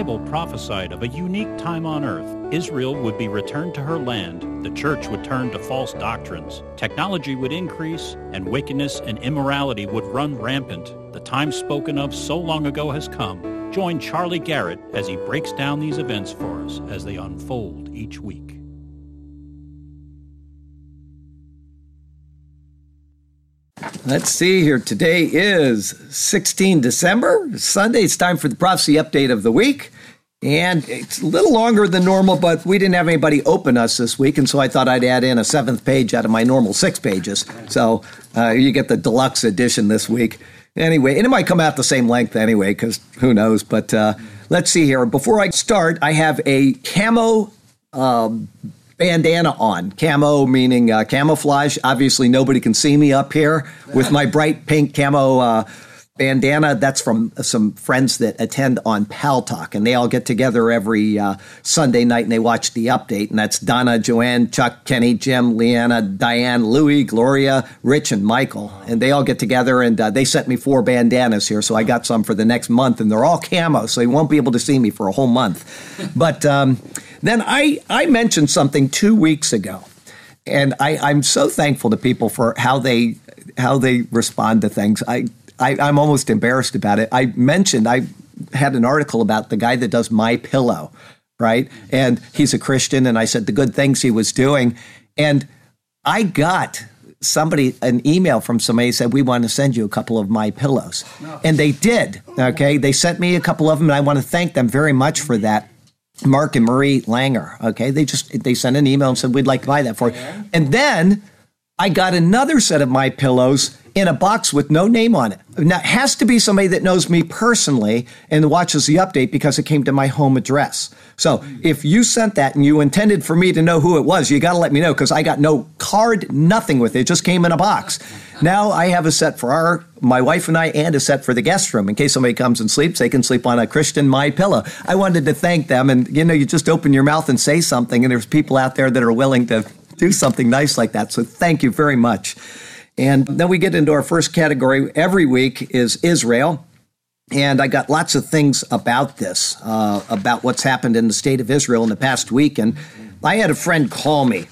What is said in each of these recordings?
Bible prophesied of a unique time on earth. Israel would be returned to her land, the church would turn to false doctrines, technology would increase, and wickedness and immorality would run rampant. The time spoken of so long ago has come. Join Charlie Garrett as he breaks down these events for us as they unfold each week. Let's see here. Today is 16 December, Sunday. It's time for the prophecy update of the week. And it's a little longer than normal, but we didn't have anybody open us this week, and so I thought I'd add in a seventh page out of my normal six pages. So uh, you get the deluxe edition this week. Anyway, and it might come out the same length anyway, because who knows. But uh, let's see here. Before I start, I have a camo um, bandana on. Camo meaning uh, camouflage. Obviously, nobody can see me up here with my bright pink camo uh, bandana. That's from some friends that attend on Pal Talk, and they all get together every uh, Sunday night and they watch the update. And that's Donna, Joanne, Chuck, Kenny, Jim, Leanna, Diane, Louie, Gloria, Rich, and Michael. And they all get together and uh, they sent me four bandanas here, so I got some for the next month, and they're all camo, so you won't be able to see me for a whole month. But um, then I, I mentioned something two weeks ago, and I, I'm so thankful to people for how they how they respond to things. I, I I'm almost embarrassed about it. I mentioned I had an article about the guy that does my pillow, right? And he's a Christian, and I said the good things he was doing, and I got somebody an email from somebody said we want to send you a couple of my pillows and they did okay they sent me a couple of them and i want to thank them very much for that Mark and Marie Langer. Okay, they just they sent an email and said we'd like to buy that for you. And then I got another set of my pillows in a box with no name on it. Now it has to be somebody that knows me personally and watches the update because it came to my home address. So if you sent that and you intended for me to know who it was, you got to let me know because I got no card, nothing with it. It just came in a box. Now I have a set for our my wife and I and a set for the guest room in case somebody comes and sleeps, they can sleep on a Christian my pillow. I wanted to thank them and you know you just open your mouth and say something and there's people out there that are willing to do something nice like that. So thank you very much. And then we get into our first category every week is Israel. And I got lots of things about this, uh, about what's happened in the state of Israel in the past week. And I had a friend call me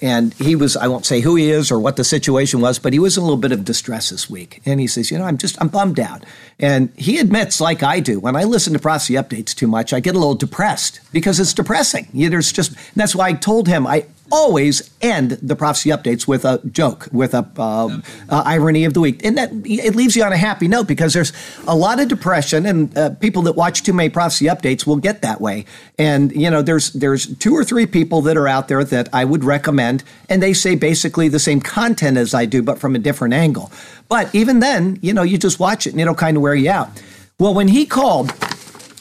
and he was, I won't say who he is or what the situation was, but he was in a little bit of distress this week. And he says, You know, I'm just, I'm bummed out. And he admits, like I do, when I listen to prophecy updates too much, I get a little depressed because it's depressing. Yeah, there's just, that's why I told him I always end the prophecy updates with a joke, with a uh, uh, irony of the week, and that it leaves you on a happy note because there's a lot of depression, and uh, people that watch too many prophecy updates will get that way. And you know, there's there's two or three people that are out there that I would recommend, and they say basically the same content as I do, but from a different angle. But even then, you know, you just watch it, and it'll kind of wear you out. Well, when he called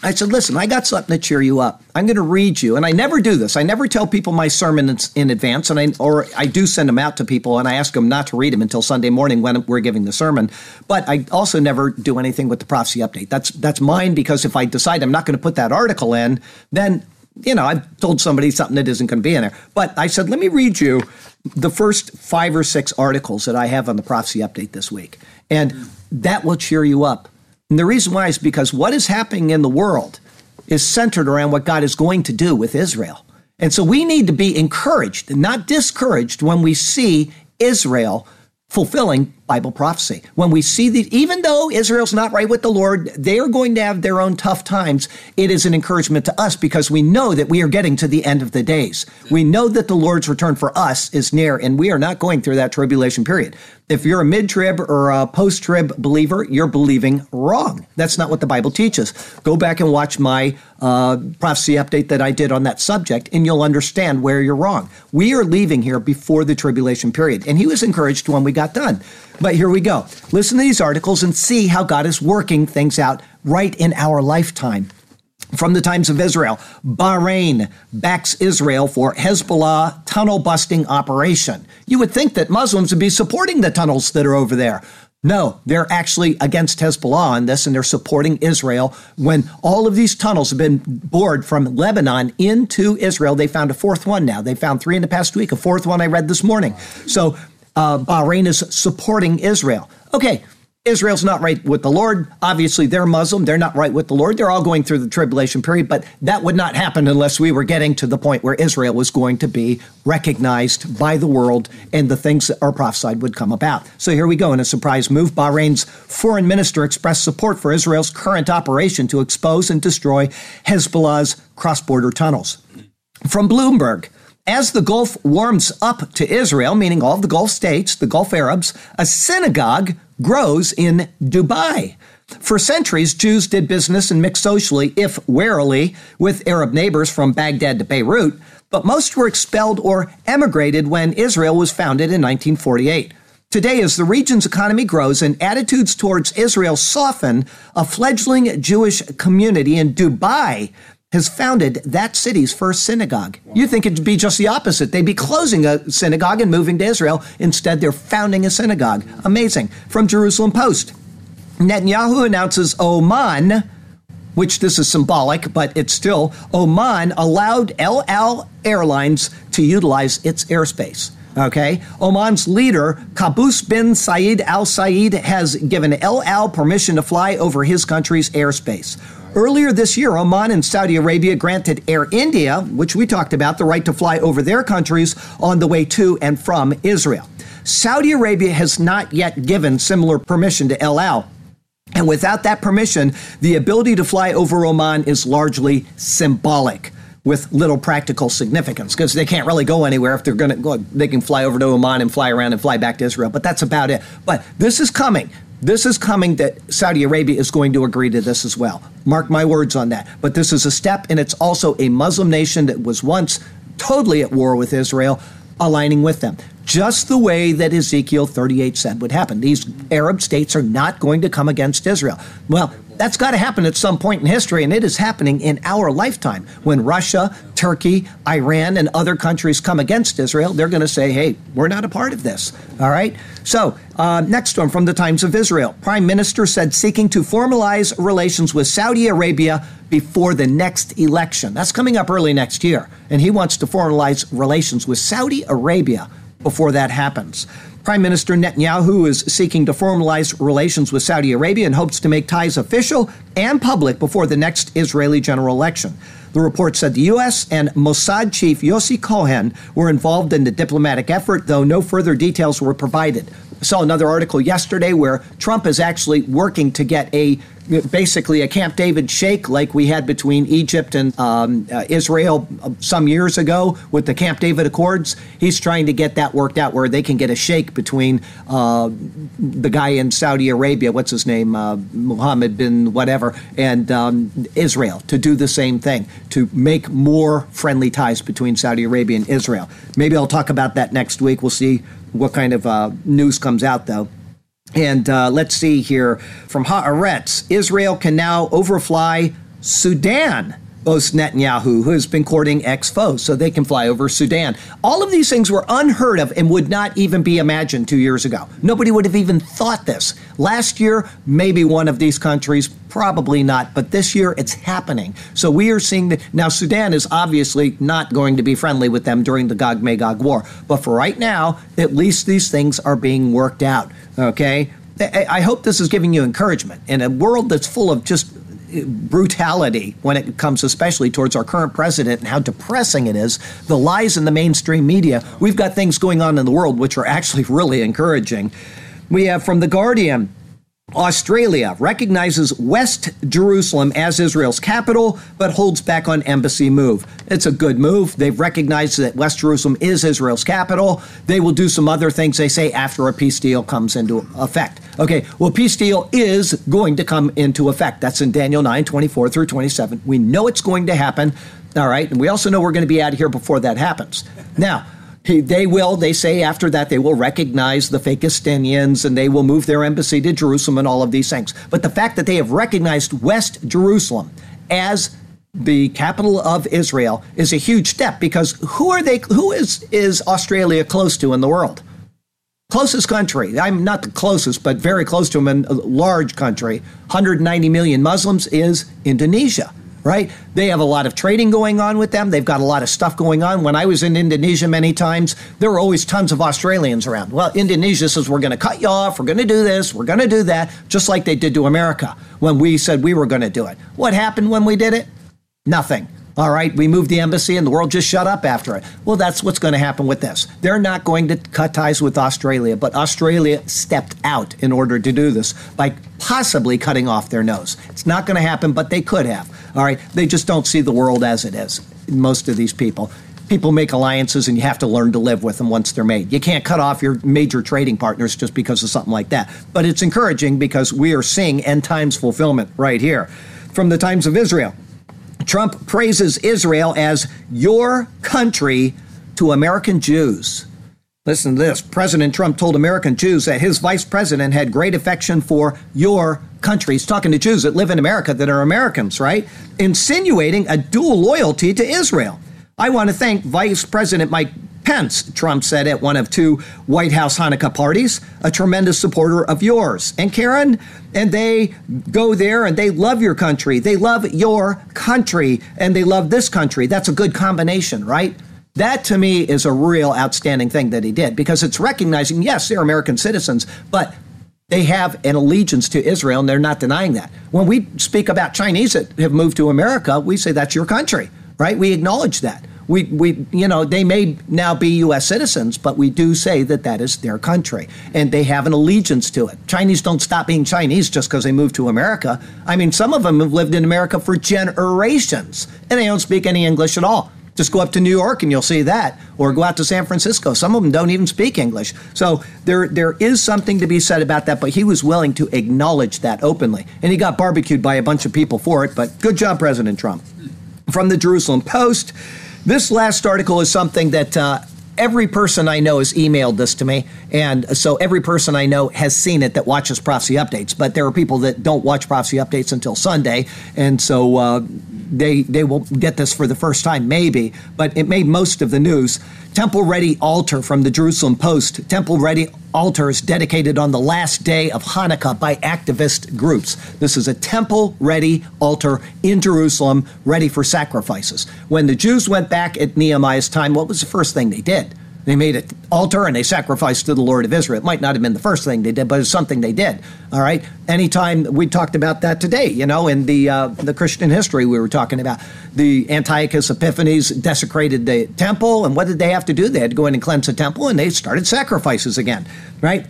I said, listen, I got something to cheer you up. I'm going to read you. And I never do this. I never tell people my sermons in advance. And I, or I do send them out to people and I ask them not to read them until Sunday morning when we're giving the sermon. But I also never do anything with the prophecy update. That's, that's mine because if I decide I'm not going to put that article in, then, you know, I've told somebody something that isn't going to be in there. But I said, let me read you the first five or six articles that I have on the prophecy update this week. And that will cheer you up and the reason why is because what is happening in the world is centered around what God is going to do with Israel. And so we need to be encouraged and not discouraged when we see Israel fulfilling Bible prophecy. When we see that, even though Israel's not right with the Lord, they are going to have their own tough times. It is an encouragement to us because we know that we are getting to the end of the days. We know that the Lord's return for us is near, and we are not going through that tribulation period. If you're a mid trib or a post trib believer, you're believing wrong. That's not what the Bible teaches. Go back and watch my uh, prophecy update that I did on that subject, and you'll understand where you're wrong. We are leaving here before the tribulation period, and he was encouraged when we got done. But here we go. Listen to these articles and see how God is working things out right in our lifetime. From the times of Israel, Bahrain backs Israel for Hezbollah tunnel busting operation. You would think that Muslims would be supporting the tunnels that are over there. No, they're actually against Hezbollah on this, and they're supporting Israel. When all of these tunnels have been bored from Lebanon into Israel, they found a fourth one now. They found three in the past week, a fourth one I read this morning. So uh, Bahrain is supporting Israel. Okay, Israel's not right with the Lord. Obviously, they're Muslim. They're not right with the Lord. They're all going through the tribulation period, but that would not happen unless we were getting to the point where Israel was going to be recognized by the world and the things that are prophesied would come about. So here we go. In a surprise move, Bahrain's foreign minister expressed support for Israel's current operation to expose and destroy Hezbollah's cross border tunnels. From Bloomberg, as the Gulf warms up to Israel, meaning all of the Gulf states, the Gulf Arabs, a synagogue grows in Dubai. For centuries, Jews did business and mixed socially, if warily, with Arab neighbors from Baghdad to Beirut, but most were expelled or emigrated when Israel was founded in 1948. Today, as the region's economy grows and attitudes towards Israel soften, a fledgling Jewish community in Dubai has founded that city's first synagogue. You think it'd be just the opposite. They'd be closing a synagogue and moving to Israel. Instead, they're founding a synagogue. Amazing. From Jerusalem Post Netanyahu announces Oman, which this is symbolic, but it's still Oman allowed El Al Airlines to utilize its airspace. Okay. Oman's leader, Qaboos bin Said Al Said, has given El Al permission to fly over his country's airspace. Earlier this year, Oman and Saudi Arabia granted Air India, which we talked about, the right to fly over their countries on the way to and from Israel. Saudi Arabia has not yet given similar permission to El Al. And without that permission, the ability to fly over Oman is largely symbolic with little practical significance because they can't really go anywhere if they're going to go. They can fly over to Oman and fly around and fly back to Israel, but that's about it. But this is coming. This is coming that Saudi Arabia is going to agree to this as well. Mark my words on that. But this is a step, and it's also a Muslim nation that was once totally at war with Israel, aligning with them. Just the way that Ezekiel 38 said would happen. These Arab states are not going to come against Israel. Well, that's got to happen at some point in history, and it is happening in our lifetime. When Russia, Turkey, Iran, and other countries come against Israel, they're going to say, hey, we're not a part of this. All right? So, uh, next one from the Times of Israel. Prime Minister said seeking to formalize relations with Saudi Arabia before the next election. That's coming up early next year. And he wants to formalize relations with Saudi Arabia before that happens. Prime Minister Netanyahu is seeking to formalize relations with Saudi Arabia and hopes to make ties official and public before the next Israeli general election. The report said the U.S. and Mossad chief Yossi Cohen were involved in the diplomatic effort, though no further details were provided. Saw another article yesterday where Trump is actually working to get a basically a Camp David shake like we had between Egypt and um, uh, Israel uh, some years ago with the Camp David Accords. He's trying to get that worked out where they can get a shake between uh, the guy in Saudi Arabia, what's his name, uh, Mohammed bin whatever, and um, Israel to do the same thing to make more friendly ties between Saudi Arabia and Israel. Maybe I'll talk about that next week. We'll see what kind of uh, news comes out though. And uh, let's see here from Haaretz Israel can now overfly Sudan boasts Netanyahu, who has been courting ex foes, so they can fly over Sudan. All of these things were unheard of and would not even be imagined two years ago. Nobody would have even thought this. Last year, maybe one of these countries, probably not, but this year it's happening. So we are seeing that now Sudan is obviously not going to be friendly with them during the Gog Magog war. But for right now, at least these things are being worked out. Okay? I hope this is giving you encouragement in a world that's full of just brutality when it comes especially towards our current president and how depressing it is the lies in the mainstream media. We've got things going on in the world which are actually really encouraging. We have from the guardian Australia recognizes West Jerusalem as Israel's capital, but holds back on embassy move. It's a good move. They've recognized that West Jerusalem is Israel's capital. They will do some other things, they say, after a peace deal comes into effect. Okay, well, peace deal is going to come into effect. That's in Daniel 9, 24 through 27. We know it's going to happen. All right, and we also know we're going to be out of here before that happens. Now, they will, they say after that, they will recognize the Fakistinians and they will move their embassy to Jerusalem and all of these things. But the fact that they have recognized West Jerusalem as the capital of Israel is a huge step because who are they who is is Australia close to in the world? Closest country, I'm not the closest, but very close to them, a large country, 190 million Muslims, is Indonesia. Right? They have a lot of trading going on with them. They've got a lot of stuff going on. When I was in Indonesia many times, there were always tons of Australians around. Well, Indonesia says, we're going to cut you off. We're going to do this. We're going to do that, just like they did to America when we said we were going to do it. What happened when we did it? Nothing. All right, we moved the embassy and the world just shut up after it. Well, that's what's going to happen with this. They're not going to cut ties with Australia, but Australia stepped out in order to do this by possibly cutting off their nose. It's not going to happen, but they could have. All right, they just don't see the world as it is, most of these people. People make alliances and you have to learn to live with them once they're made. You can't cut off your major trading partners just because of something like that. But it's encouraging because we are seeing end times fulfillment right here. From the times of Israel, Trump praises Israel as your country to American Jews. Listen to this. President Trump told American Jews that his vice president had great affection for your country. He's talking to Jews that live in America that are Americans, right? Insinuating a dual loyalty to Israel. I want to thank Vice President Mike Pence, Trump said at one of two White House Hanukkah parties, a tremendous supporter of yours. And Karen, and they go there and they love your country. They love your country and they love this country. That's a good combination, right? That to me is a real outstanding thing that he did because it's recognizing, yes, they're American citizens, but they have an allegiance to Israel and they're not denying that. When we speak about Chinese that have moved to America, we say that's your country, right? We acknowledge that we, we, you know, they may now be U.S. citizens, but we do say that that is their country and they have an allegiance to it. Chinese don't stop being Chinese just because they moved to America. I mean, some of them have lived in America for generations and they don't speak any English at all. Just go up to New York and you'll see that, or go out to San Francisco. Some of them don't even speak English. So there, there is something to be said about that, but he was willing to acknowledge that openly. And he got barbecued by a bunch of people for it, but good job, President Trump. From the Jerusalem Post, this last article is something that uh, every person I know has emailed this to me, and so every person I know has seen it that watches prophecy updates. But there are people that don't watch prophecy updates until Sunday, and so uh, they they will get this for the first time, maybe. But it made most of the news. Temple ready altar from the Jerusalem Post. Temple ready altar is dedicated on the last day of Hanukkah by activist groups. This is a temple ready altar in Jerusalem, ready for sacrifices. When the Jews went back at Nehemiah's time, what was the first thing they did? They made an altar and they sacrificed to the Lord of Israel. It might not have been the first thing they did, but it's something they did. All right. Anytime we talked about that today, you know, in the uh, the Christian history we were talking about, the Antiochus Epiphanes desecrated the temple, and what did they have to do? They had to go in and cleanse the temple, and they started sacrifices again. Right.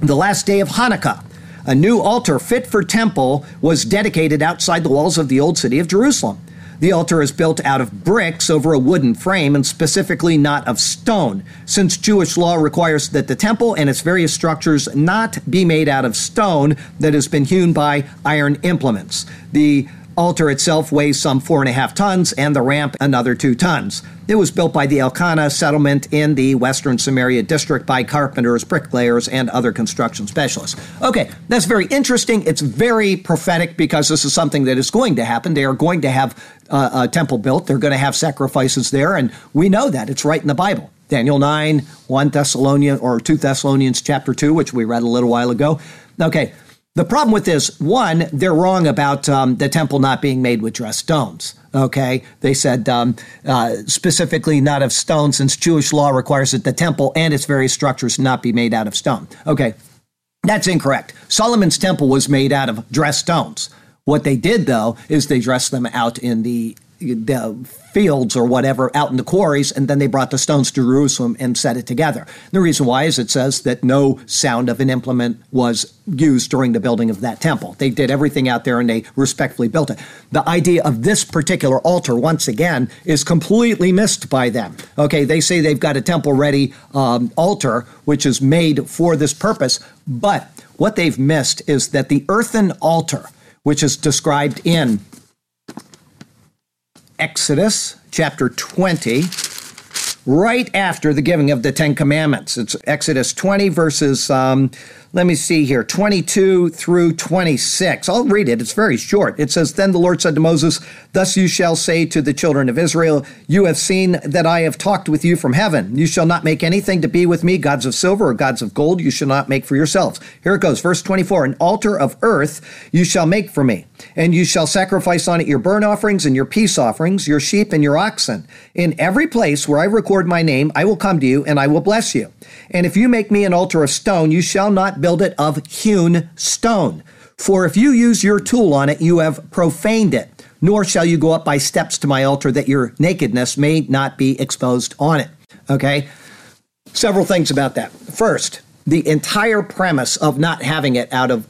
The last day of Hanukkah. A new altar fit for temple was dedicated outside the walls of the old city of Jerusalem. The altar is built out of bricks over a wooden frame and specifically not of stone, since Jewish law requires that the temple and its various structures not be made out of stone that has been hewn by iron implements. The altar itself weighs some four and a half tons, and the ramp another two tons. It was built by the Elkanah settlement in the Western Samaria district by carpenters, bricklayers, and other construction specialists. Okay, that's very interesting. It's very prophetic because this is something that is going to happen. They are going to have uh, a temple built, they're going to have sacrifices there, and we know that. It's right in the Bible. Daniel 9, 1 Thessalonians, or 2 Thessalonians chapter 2, which we read a little while ago. Okay, the problem with this, one, they're wrong about um, the temple not being made with dressed stones. Okay, they said um, uh, specifically not of stone, since Jewish law requires that the temple and its various structures not be made out of stone. Okay, that's incorrect. Solomon's temple was made out of dressed stones. What they did, though, is they dressed them out in the the fields or whatever out in the quarries, and then they brought the stones to Jerusalem and set it together. The reason why is it says that no sound of an implement was used during the building of that temple. They did everything out there and they respectfully built it. The idea of this particular altar, once again, is completely missed by them. Okay, they say they've got a temple ready um, altar which is made for this purpose, but what they've missed is that the earthen altar, which is described in Exodus chapter 20. right after the giving of the Ten Commandments. It's Exodus 20, verses, um, let me see here, 22 through 26. I'll read it. It's very short. It says, Then the Lord said to Moses, Thus you shall say to the children of Israel, You have seen that I have talked with you from heaven. You shall not make anything to be with me, gods of silver or gods of gold, you shall not make for yourselves. Here it goes, verse 24 An altar of earth you shall make for me, and you shall sacrifice on it your burnt offerings and your peace offerings, your sheep and your oxen. In every place where I record my name, I will come to you and I will bless you. And if you make me an altar of stone, you shall not build it of hewn stone. For if you use your tool on it, you have profaned it. Nor shall you go up by steps to my altar that your nakedness may not be exposed on it. Okay? Several things about that. First, the entire premise of not having it out of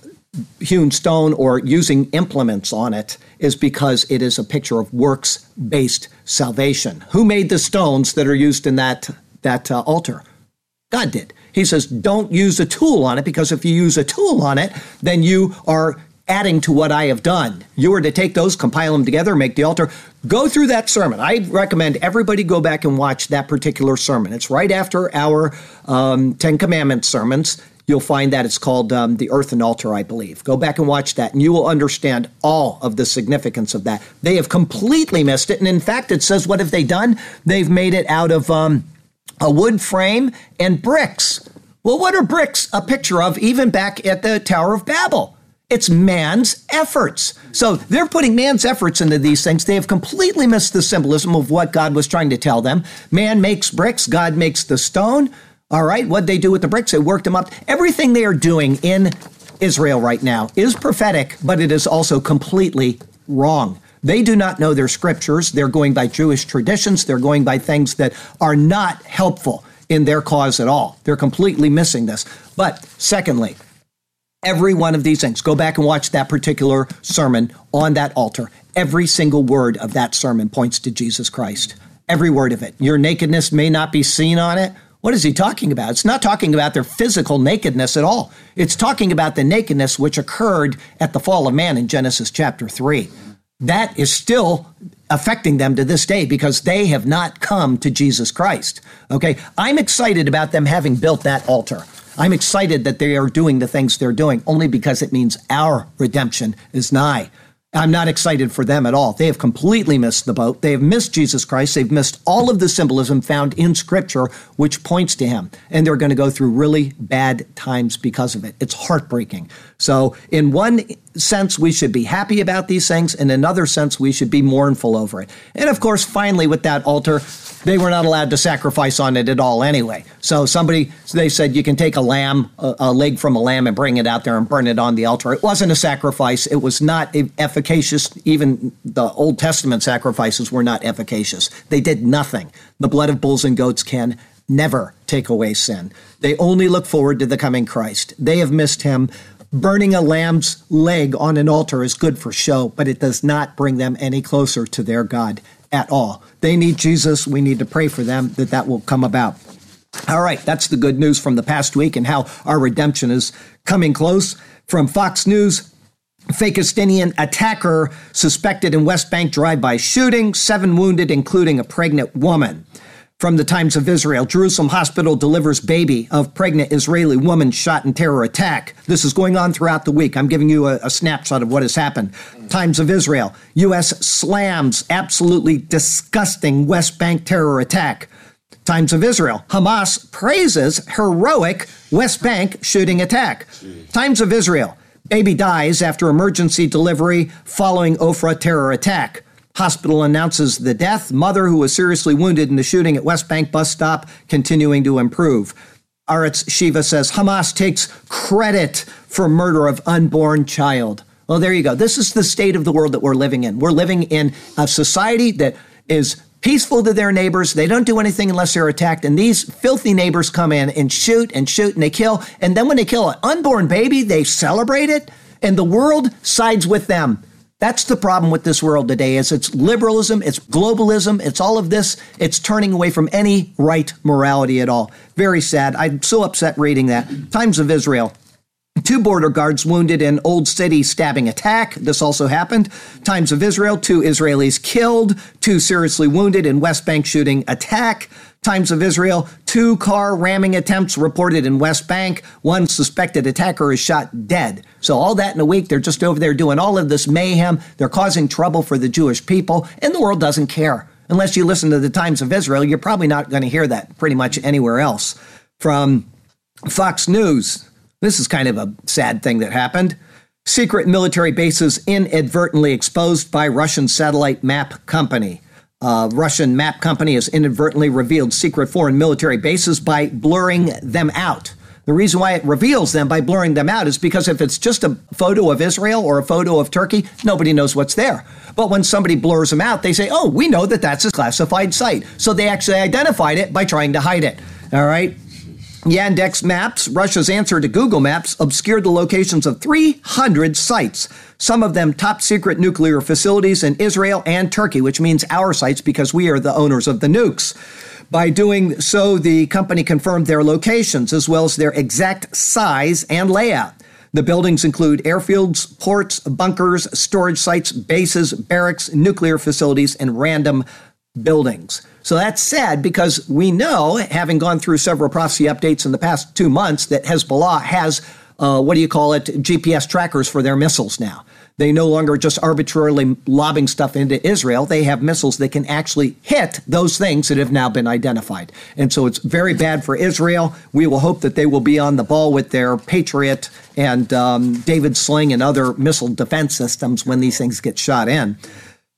hewn stone or using implements on it is because it is a picture of works based salvation. Who made the stones that are used in that, that uh, altar? God did. He says, don't use a tool on it because if you use a tool on it, then you are adding to what I have done. You are to take those, compile them together, make the altar. Go through that sermon. I recommend everybody go back and watch that particular sermon. It's right after our um, Ten Commandments sermons. You'll find that it's called um, The Earthen Altar, I believe. Go back and watch that, and you will understand all of the significance of that. They have completely missed it. And in fact, it says, what have they done? They've made it out of um, a wood frame and bricks. Well, what are bricks a picture of even back at the Tower of Babel? It's man's efforts. So they're putting man's efforts into these things. They have completely missed the symbolism of what God was trying to tell them. Man makes bricks, God makes the stone. All right, what they do with the bricks, they work them up. Everything they are doing in Israel right now is prophetic, but it is also completely wrong. They do not know their scriptures. They're going by Jewish traditions. They're going by things that are not helpful in their cause at all. They're completely missing this. But secondly, Every one of these things. Go back and watch that particular sermon on that altar. Every single word of that sermon points to Jesus Christ. Every word of it. Your nakedness may not be seen on it. What is he talking about? It's not talking about their physical nakedness at all. It's talking about the nakedness which occurred at the fall of man in Genesis chapter 3. That is still affecting them to this day because they have not come to Jesus Christ. Okay? I'm excited about them having built that altar. I'm excited that they are doing the things they're doing only because it means our redemption is nigh. I'm not excited for them at all. They have completely missed the boat. They have missed Jesus Christ. They've missed all of the symbolism found in Scripture, which points to Him. And they're going to go through really bad times because of it. It's heartbreaking. So, in one sense, we should be happy about these things. In another sense, we should be mournful over it. And of course, finally, with that altar, they were not allowed to sacrifice on it at all anyway. So somebody, they said you can take a lamb, a, a, leg from a lamb, and bring it out there and burn it on the altar. It wasn't a sacrifice. It was not efficacious. Even the Old Testament sacrifices were not efficacious. They did nothing. The blood of bulls and goats can never take away sin. They only look forward to the coming Christ. They have missed him. Burning a lamb's leg on an altar is good for show, but it does not bring them any closer to their God at all. They need Jesus. We need to pray for them that that will come about. All right, that's the good news from the past week and how our redemption is coming close. From Fox News, Fakistinian attacker suspected in West Bank drive-by shooting, seven wounded, including a pregnant woman. From the Times of Israel, Jerusalem hospital delivers baby of pregnant Israeli woman shot in terror attack. This is going on throughout the week. I'm giving you a, a snapshot of what has happened. Times of Israel, U.S. slams absolutely disgusting West Bank terror attack. Times of Israel, Hamas praises heroic West Bank shooting attack. Jeez. Times of Israel, baby dies after emergency delivery following Ofra terror attack. Hospital announces the death. Mother, who was seriously wounded in the shooting at West Bank bus stop, continuing to improve. Arutz Sheva says Hamas takes credit for murder of unborn child. Well, there you go. This is the state of the world that we're living in. We're living in a society that is peaceful to their neighbors. They don't do anything unless they're attacked. And these filthy neighbors come in and shoot and shoot and they kill. And then when they kill an unborn baby, they celebrate it. And the world sides with them. That's the problem with this world today is it's liberalism, it's globalism, it's all of this. It's turning away from any right morality at all. Very sad. I'm so upset reading that. Times of Israel. Two border guards wounded in Old City stabbing attack. This also happened. Times of Israel. Two Israelis killed. Two seriously wounded in West Bank shooting attack. Times of Israel, two car ramming attempts reported in West Bank. One suspected attacker is shot dead. So, all that in a week, they're just over there doing all of this mayhem. They're causing trouble for the Jewish people, and the world doesn't care. Unless you listen to the Times of Israel, you're probably not going to hear that pretty much anywhere else. From Fox News, this is kind of a sad thing that happened. Secret military bases inadvertently exposed by Russian satellite map company. Uh, Russian map company has inadvertently revealed secret foreign military bases by blurring them out. The reason why it reveals them by blurring them out is because if it's just a photo of Israel or a photo of Turkey, nobody knows what's there. But when somebody blurs them out, they say, oh, we know that that's a classified site. So they actually identified it by trying to hide it. All right. Yandex Maps, Russia's answer to Google Maps, obscured the locations of 300 sites, some of them top secret nuclear facilities in Israel and Turkey, which means our sites because we are the owners of the nukes. By doing so, the company confirmed their locations as well as their exact size and layout. The buildings include airfields, ports, bunkers, storage sites, bases, barracks, nuclear facilities, and random buildings. So that's sad because we know, having gone through several prophecy updates in the past two months, that Hezbollah has, uh, what do you call it, GPS trackers for their missiles now. They no longer just arbitrarily lobbing stuff into Israel. They have missiles that can actually hit those things that have now been identified. And so it's very bad for Israel. We will hope that they will be on the ball with their Patriot and um, David Sling and other missile defense systems when these things get shot in.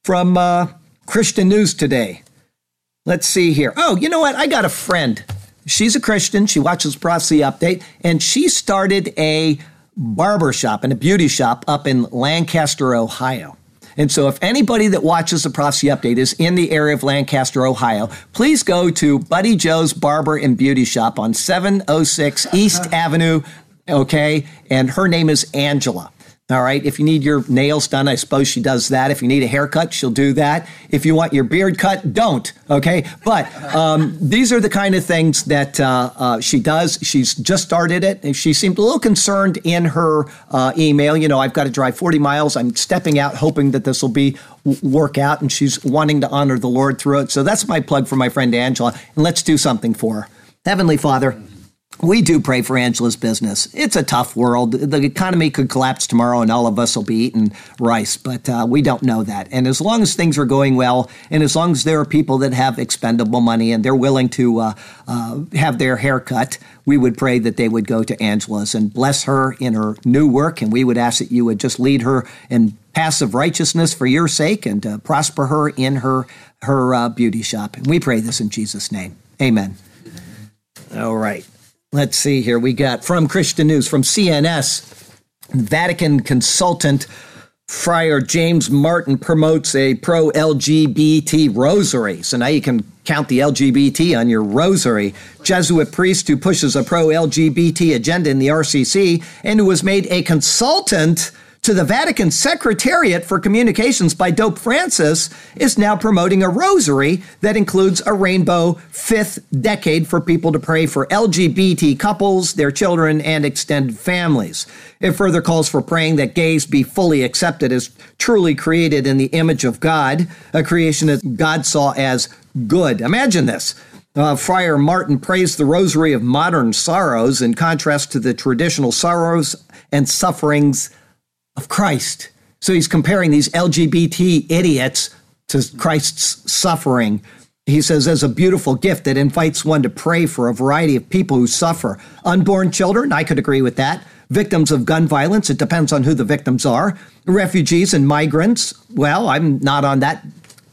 From uh, Christian News Today, Let's see here. Oh, you know what? I got a friend. She's a Christian. She watches Prophecy Update, and she started a barber shop and a beauty shop up in Lancaster, Ohio. And so, if anybody that watches the Prophecy Update is in the area of Lancaster, Ohio, please go to Buddy Joe's Barber and Beauty Shop on 706 East Avenue. Okay. And her name is Angela. All right. If you need your nails done, I suppose she does that. If you need a haircut, she'll do that. If you want your beard cut, don't. Okay. But um, these are the kind of things that uh, uh, she does. She's just started it. If she seemed a little concerned in her uh, email. You know, I've got to drive 40 miles. I'm stepping out, hoping that this will be work out, and she's wanting to honor the Lord through it. So that's my plug for my friend Angela. And let's do something for her. Heavenly Father we do pray for Angela's business. It's a tough world. The economy could collapse tomorrow and all of us will be eating rice, but uh, we don't know that. And as long as things are going well, and as long as there are people that have expendable money and they're willing to uh, uh, have their hair cut, we would pray that they would go to Angela's and bless her in her new work. And we would ask that you would just lead her in paths of righteousness for your sake and uh, prosper her in her, her uh, beauty shop. And we pray this in Jesus' name. Amen. All right. Let's see here. We got from Christian News, from CNS, Vatican consultant Friar James Martin promotes a pro LGBT rosary. So now you can count the LGBT on your rosary. Jesuit priest who pushes a pro LGBT agenda in the RCC and who was made a consultant to the Vatican Secretariat for Communications by Dope Francis is now promoting a rosary that includes a rainbow fifth decade for people to pray for LGBT couples, their children, and extended families. It further calls for praying that gays be fully accepted as truly created in the image of God, a creation that God saw as good. Imagine this. Uh, Friar Martin praised the rosary of modern sorrows in contrast to the traditional sorrows and sufferings of Christ. So he's comparing these LGBT idiots to Christ's suffering. He says, as a beautiful gift that invites one to pray for a variety of people who suffer. Unborn children, I could agree with that. Victims of gun violence, it depends on who the victims are. Refugees and migrants, well, I'm not on that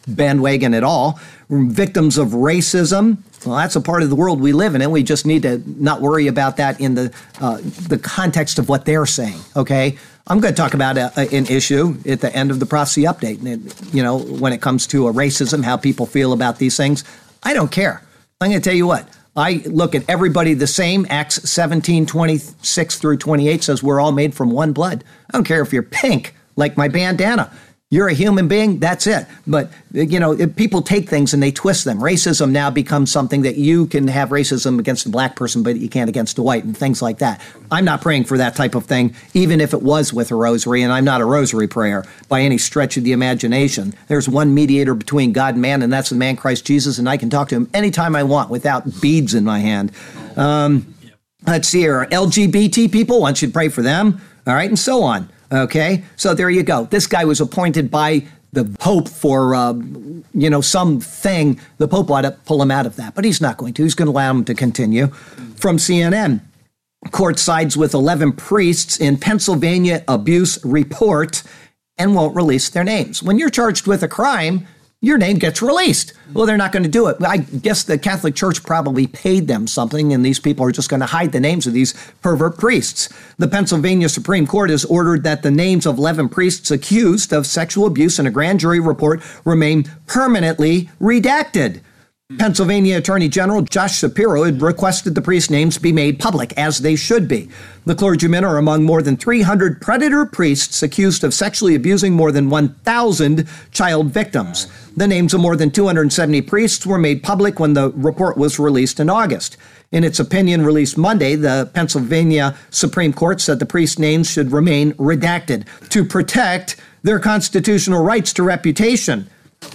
bandwagon at all. Victims of racism, well, that's a part of the world we live in, and we just need to not worry about that in the uh, the context of what they're saying. Okay, I'm going to talk about a, a, an issue at the end of the prophecy update. And, you know, when it comes to a racism, how people feel about these things, I don't care. I'm going to tell you what. I look at everybody the same. Acts 17, 26 through 28 says we're all made from one blood. I don't care if you're pink, like my bandana. You're a human being, that's it. But, you know, people take things and they twist them. Racism now becomes something that you can have racism against a black person, but you can't against a white and things like that. I'm not praying for that type of thing, even if it was with a rosary, and I'm not a rosary prayer by any stretch of the imagination. There's one mediator between God and man, and that's the man Christ Jesus, and I can talk to him anytime I want without beads in my hand. Um, let's see here. LGBT people, one should pray for them, all right, and so on. Okay, so there you go. This guy was appointed by the Pope for, uh, you know, something. The Pope ought to pull him out of that, but he's not going to. He's going to allow him to continue. From CNN, court sides with 11 priests in Pennsylvania abuse report and won't release their names. When you're charged with a crime, your name gets released. Mm-hmm. Well, they're not going to do it. I guess the Catholic Church probably paid them something, and these people are just going to hide the names of these pervert priests. The Pennsylvania Supreme Court has ordered that the names of 11 priests accused of sexual abuse in a grand jury report remain permanently redacted. Mm-hmm. Pennsylvania Attorney General Josh Shapiro had mm-hmm. requested the priest names be made public, as they should be. The clergymen are among more than 300 predator priests accused of sexually abusing more than 1,000 child victims. The names of more than 270 priests were made public when the report was released in August. In its opinion released Monday, the Pennsylvania Supreme Court said the priests' names should remain redacted to protect their constitutional rights to reputation.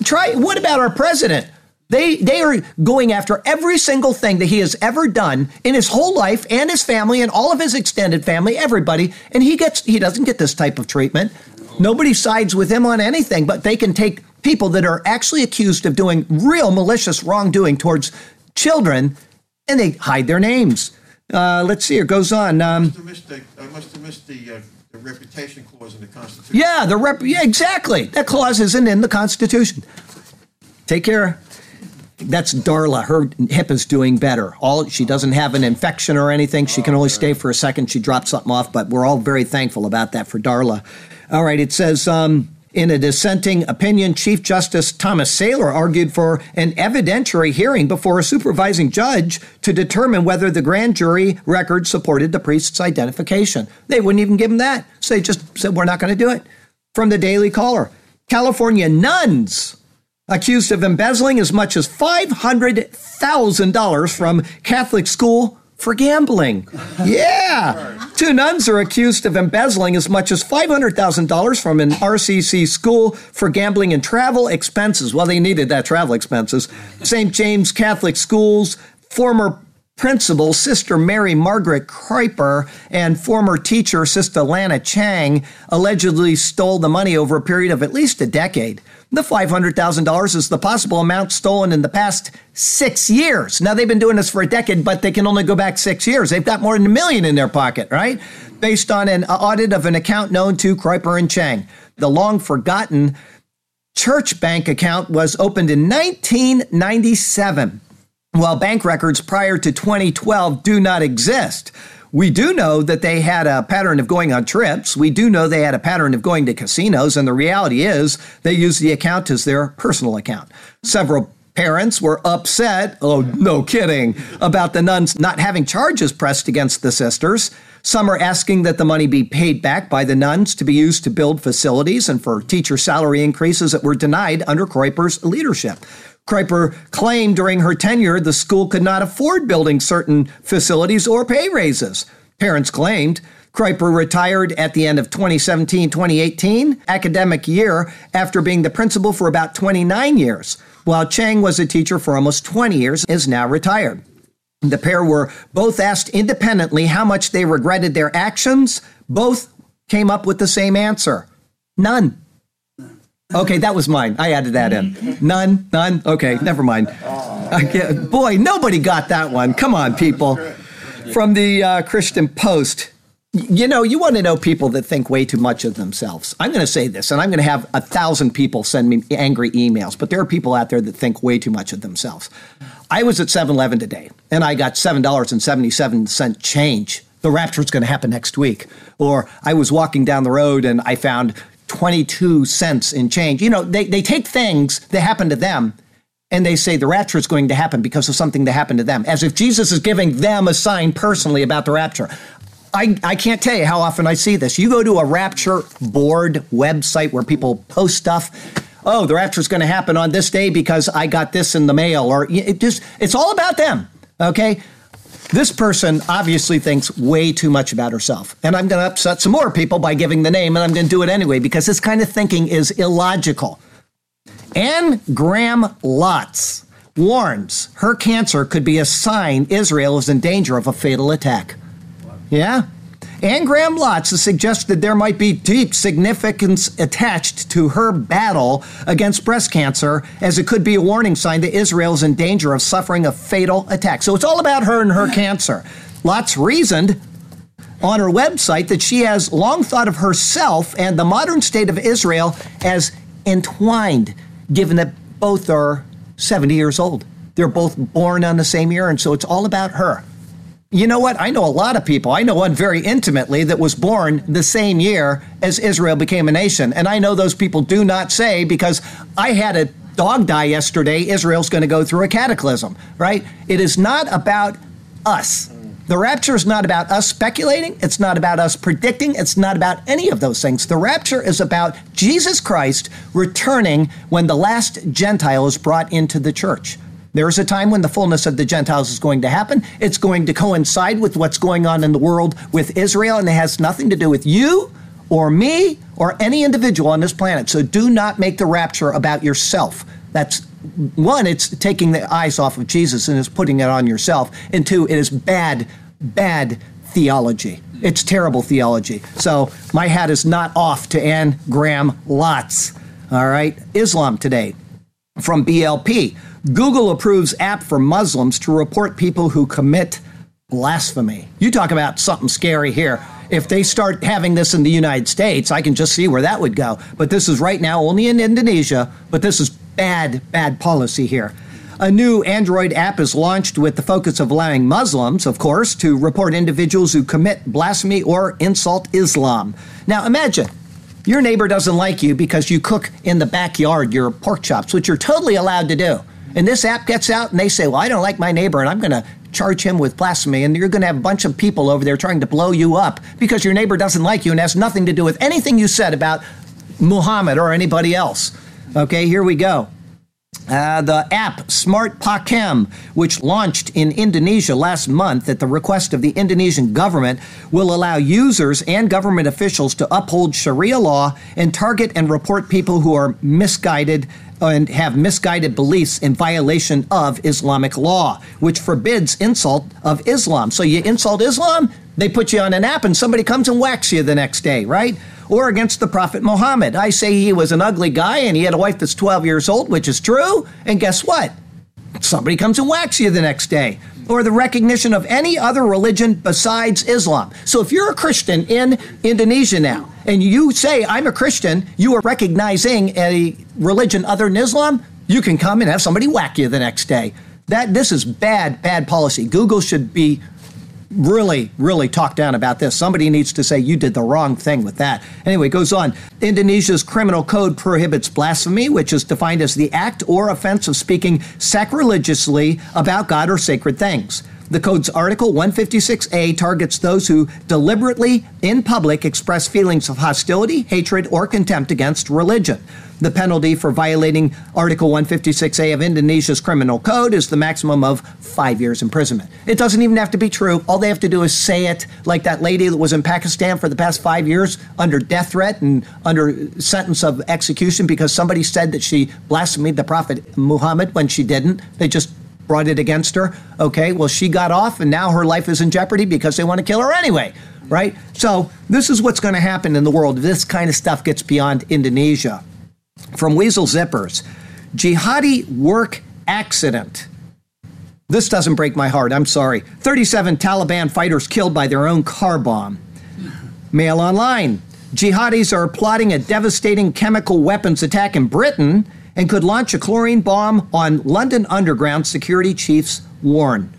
Try what about our president? They, they are going after every single thing that he has ever done in his whole life and his family and all of his extended family, everybody. And he gets, he doesn't get this type of treatment. Nobody sides with him on anything, but they can take people that are actually accused of doing real malicious wrongdoing towards children and they hide their names. Uh, let's see, it goes on. Um, I must have missed the, I must have missed the, uh, the reputation clause in the Constitution. Yeah, the rep- yeah, exactly. That clause isn't in the Constitution. Take care. That's Darla. Her hip is doing better. All she doesn't have an infection or anything. She can only stay for a second. She dropped something off, but we're all very thankful about that for Darla. All right, it says um, in a dissenting opinion, Chief Justice Thomas Saylor argued for an evidentiary hearing before a supervising judge to determine whether the grand jury record supported the priest's identification. They wouldn't even give him that. So they just said, we're not going to do it. From the Daily Caller California nuns accused of embezzling as much as $500,000 from Catholic school for gambling. Yeah. Two nuns are accused of embezzling as much as $500,000 from an RCC school for gambling and travel expenses. Well, they needed that travel expenses. St. James Catholic Schools former principal, Sister Mary Margaret Kuiper, and former teacher, Sister Lana Chang, allegedly stole the money over a period of at least a decade. The $500,000 is the possible amount stolen in the past six years. Now, they've been doing this for a decade, but they can only go back six years. They've got more than a million in their pocket, right? Based on an uh, audit of an account known to Kuiper and Chang. The long forgotten church bank account was opened in 1997, while bank records prior to 2012 do not exist. We do know that they had a pattern of going on trips. We do know they had a pattern of going to casinos. And the reality is they used the account as their personal account. Several parents were upset, oh, no kidding, about the nuns not having charges pressed against the sisters. Some are asking that the money be paid back by the nuns to be used to build facilities and for teacher salary increases that were denied under Kuiper's leadership. Kuiper claimed during her tenure the school could not afford building certain facilities or pay raises. Parents claimed Kuiper retired at the end of 2017 2018 academic year after being the principal for about 29 years, while Chang was a teacher for almost 20 years, and is now retired. The pair were both asked independently how much they regretted their actions. Both came up with the same answer none. Okay, that was mine. I added that in. None, none. Okay, never mind. boy, nobody got that one. Come on, people. From the uh, Christian Post. You know, you want to know people that think way too much of themselves. I'm going to say this, and I'm going to have a thousand people send me angry emails, but there are people out there that think way too much of themselves. I was at 7 Eleven today, and I got $7.77 change. The rapture's going to happen next week. Or I was walking down the road and I found 22 cents in change. You know, they, they take things that happen to them and they say the rapture is going to happen because of something that happened to them, as if Jesus is giving them a sign personally about the rapture. I, I can't tell you how often I see this. You go to a Rapture board website where people post stuff. Oh, the rapture is going to happen on this day because I got this in the mail, or it just it's all about them. Okay, this person obviously thinks way too much about herself, and I'm going to upset some more people by giving the name, and I'm going to do it anyway because this kind of thinking is illogical. Anne Graham Lotz warns her cancer could be a sign Israel is in danger of a fatal attack. Yeah? Anne Graham Lotz has suggested there might be deep significance attached to her battle against breast cancer, as it could be a warning sign that Israel is in danger of suffering a fatal attack. So it's all about her and her cancer. Lotz reasoned on her website that she has long thought of herself and the modern state of Israel as entwined, given that both are 70 years old. They're both born on the same year, and so it's all about her. You know what? I know a lot of people. I know one very intimately that was born the same year as Israel became a nation. And I know those people do not say, because I had a dog die yesterday, Israel's going to go through a cataclysm, right? It is not about us. The rapture is not about us speculating. It's not about us predicting. It's not about any of those things. The rapture is about Jesus Christ returning when the last Gentile is brought into the church. There is a time when the fullness of the Gentiles is going to happen. It's going to coincide with what's going on in the world with Israel, and it has nothing to do with you or me or any individual on this planet. So do not make the rapture about yourself. That's one, it's taking the eyes off of Jesus and it's putting it on yourself. And two, it is bad, bad theology. It's terrible theology. So my hat is not off to Anne Graham Lotz. All right. Islam today from BLP. Google approves app for Muslims to report people who commit blasphemy. You talk about something scary here. If they start having this in the United States, I can just see where that would go. But this is right now only in Indonesia, but this is bad, bad policy here. A new Android app is launched with the focus of allowing Muslims, of course, to report individuals who commit blasphemy or insult Islam. Now imagine your neighbor doesn't like you because you cook in the backyard your pork chops, which you're totally allowed to do. And this app gets out and they say, Well, I don't like my neighbor and I'm going to charge him with blasphemy. And you're going to have a bunch of people over there trying to blow you up because your neighbor doesn't like you and has nothing to do with anything you said about Muhammad or anybody else. Okay, here we go. Uh, the app Smart Pakem, which launched in Indonesia last month at the request of the Indonesian government, will allow users and government officials to uphold Sharia law and target and report people who are misguided Uh, and have misguided beliefs in violation of Islamic law, which forbids insult of Islam. So you insult Islam, they put you on an app and somebody comes and whacks you the next day, right? Or against the Prophet Muhammad. I say he was an ugly guy and he had a wife that's 12 years old, which is true. And guess what? Somebody comes and whacks you the next day. Or the recognition of any other religion besides Islam. So if you're a Christian in Indonesia now, and you say, I'm a Christian, you are recognizing a religion other than Islam, you can come and have somebody whack you the next day. That this is bad, bad policy. Google should be really, really talk down about this. Somebody needs to say you did the wrong thing with that. Anyway, goes on. Indonesia's criminal code prohibits blasphemy, which is defined as the act or offense of speaking sacrilegiously about God or sacred things. The code's Article 156A targets those who deliberately, in public, express feelings of hostility, hatred, or contempt against religion. The penalty for violating Article 156A of Indonesia's criminal code is the maximum of five years imprisonment. It doesn't even have to be true. All they have to do is say it, like that lady that was in Pakistan for the past five years under death threat and under sentence of execution because somebody said that she blasphemed the Prophet Muhammad when she didn't. They just brought it against her. Okay, well, she got off and now her life is in jeopardy because they want to kill her anyway, right? So, this is what's going to happen in the world. This kind of stuff gets beyond Indonesia. From Weasel Zippers Jihadi work accident. This doesn't break my heart. I'm sorry. 37 Taliban fighters killed by their own car bomb. Mail online. Jihadis are plotting a devastating chemical weapons attack in Britain and could launch a chlorine bomb on London Underground, security chiefs warn.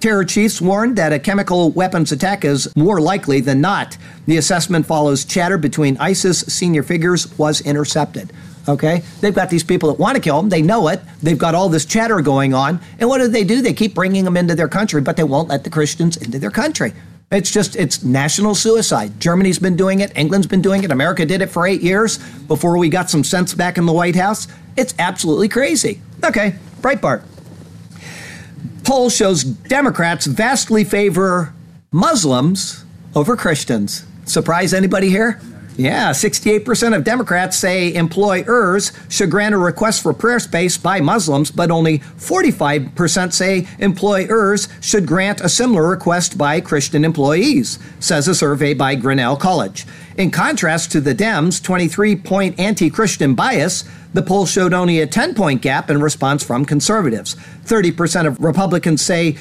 Terror chiefs warned that a chemical weapons attack is more likely than not. The assessment follows chatter between ISIS senior figures was intercepted. Okay? They've got these people that want to kill them. They know it. They've got all this chatter going on. And what do they do? They keep bringing them into their country, but they won't let the Christians into their country. It's just, it's national suicide. Germany's been doing it. England's been doing it. America did it for eight years before we got some sense back in the White House. It's absolutely crazy. Okay, Breitbart. Poll shows Democrats vastly favor Muslims over Christians. Surprise anybody here? Yeah, 68% of Democrats say employers should grant a request for prayer space by Muslims, but only 45% say employers should grant a similar request by Christian employees, says a survey by Grinnell College. In contrast to the Dems' 23 point anti Christian bias, the poll showed only a 10 point gap in response from conservatives. 30% of Republicans say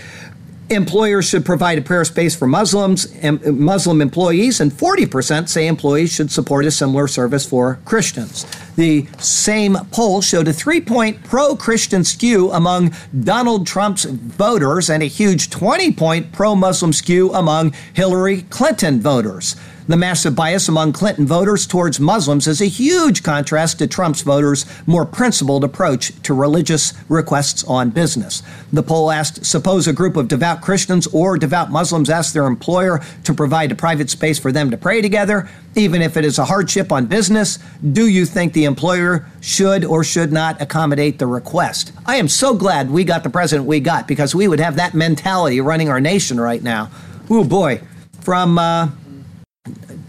employers should provide a prayer space for Muslims and Muslim employees, and 40% say employees should support a similar service for Christians. The same poll showed a three point pro Christian skew among Donald Trump's voters and a huge 20 point pro Muslim skew among Hillary Clinton voters. The massive bias among Clinton voters towards Muslims is a huge contrast to Trump's voters' more principled approach to religious requests on business. The poll asked Suppose a group of devout Christians or devout Muslims ask their employer to provide a private space for them to pray together, even if it is a hardship on business. Do you think the employer should or should not accommodate the request? I am so glad we got the president we got because we would have that mentality running our nation right now. Oh boy. From uh,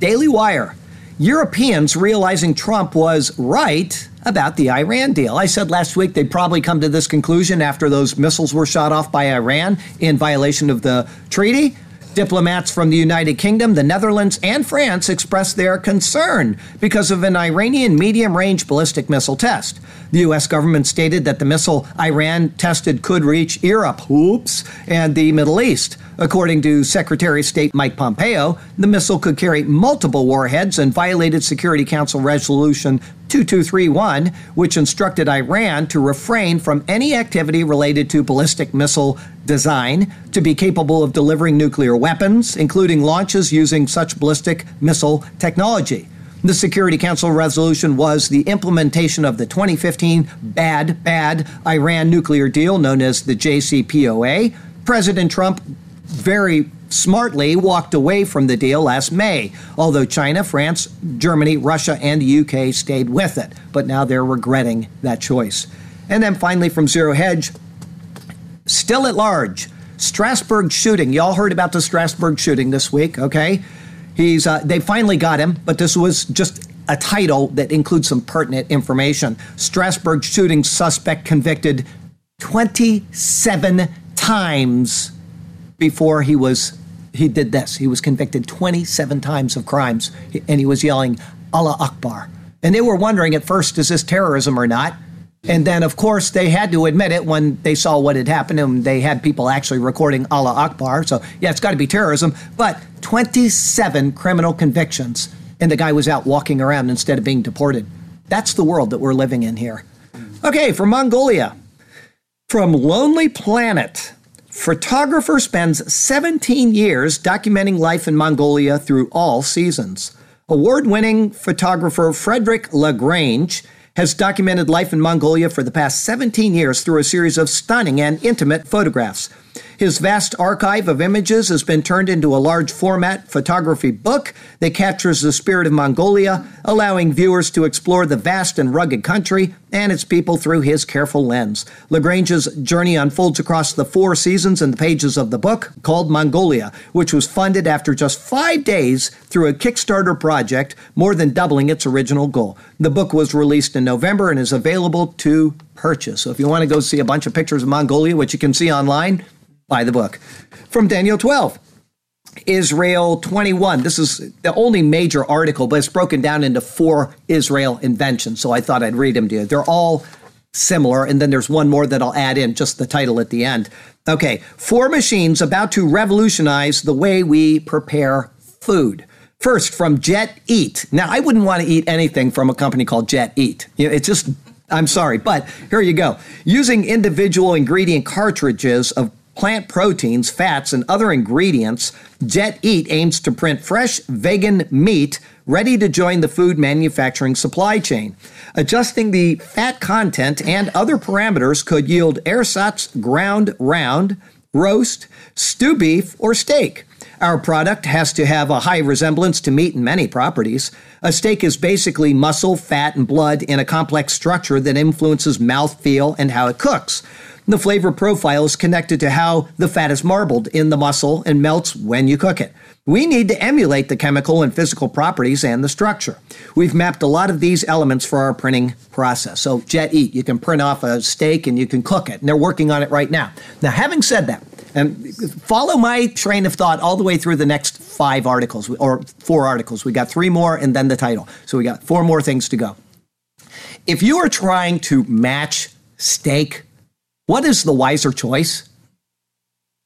Daily Wire. Europeans realizing Trump was right about the Iran deal. I said last week they'd probably come to this conclusion after those missiles were shot off by Iran in violation of the treaty. Diplomats from the United Kingdom, the Netherlands, and France expressed their concern because of an Iranian medium range ballistic missile test. The U.S. government stated that the missile Iran tested could reach Europe, oops, and the Middle East. According to Secretary of State Mike Pompeo, the missile could carry multiple warheads and violated Security Council Resolution 2231, which instructed Iran to refrain from any activity related to ballistic missile design to be capable of delivering nuclear weapons, including launches using such ballistic missile technology. The Security Council resolution was the implementation of the 2015 bad, bad Iran nuclear deal known as the JCPOA. President Trump very smartly walked away from the deal last May, although China, France, Germany, Russia, and the UK stayed with it. But now they're regretting that choice. And then finally from Zero Hedge, still at large, Strasbourg shooting. Y'all heard about the Strasbourg shooting this week, okay? He's uh, they finally got him, but this was just a title that includes some pertinent information. Strasbourg shooting suspect convicted 27 times before he was he did this. He was convicted 27 times of crimes and he was yelling Allah Akbar. And they were wondering at first is this terrorism or not? And then, of course, they had to admit it when they saw what had happened, and they had people actually recording Allah Akbar. So, yeah, it's got to be terrorism. But 27 criminal convictions, and the guy was out walking around instead of being deported. That's the world that we're living in here. Okay, from Mongolia. From Lonely Planet. Photographer spends 17 years documenting life in Mongolia through all seasons. Award winning photographer Frederick LaGrange has documented life in Mongolia for the past 17 years through a series of stunning and intimate photographs. His vast archive of images has been turned into a large format photography book that captures the spirit of Mongolia, allowing viewers to explore the vast and rugged country and its people through his careful lens. LaGrange's journey unfolds across the four seasons in the pages of the book called Mongolia, which was funded after just five days through a Kickstarter project, more than doubling its original goal. The book was released in November and is available to purchase. So if you want to go see a bunch of pictures of Mongolia, which you can see online, buy the book. From Daniel 12. Israel 21. This is the only major article, but it's broken down into four Israel inventions. So I thought I'd read them to you. They're all similar, and then there's one more that I'll add in, just the title at the end. Okay, four machines about to revolutionize the way we prepare food. First, from Jet Eat. Now, I wouldn't want to eat anything from a company called Jet Eat. You know, it's just, I'm sorry, but here you go. Using individual ingredient cartridges of plant proteins, fats, and other ingredients, Jet Eat aims to print fresh vegan meat ready to join the food manufacturing supply chain. Adjusting the fat content and other parameters could yield ersatz ground round, roast, stew beef, or steak. Our product has to have a high resemblance to meat in many properties. A steak is basically muscle, fat, and blood in a complex structure that influences mouth feel and how it cooks. The flavor profile is connected to how the fat is marbled in the muscle and melts when you cook it. We need to emulate the chemical and physical properties and the structure. We've mapped a lot of these elements for our printing process. So, Jet Eat, you can print off a steak and you can cook it, and they're working on it right now. Now, having said that, and follow my train of thought all the way through the next five articles or four articles. We got three more and then the title. So we got four more things to go. If you are trying to match steak, what is the wiser choice?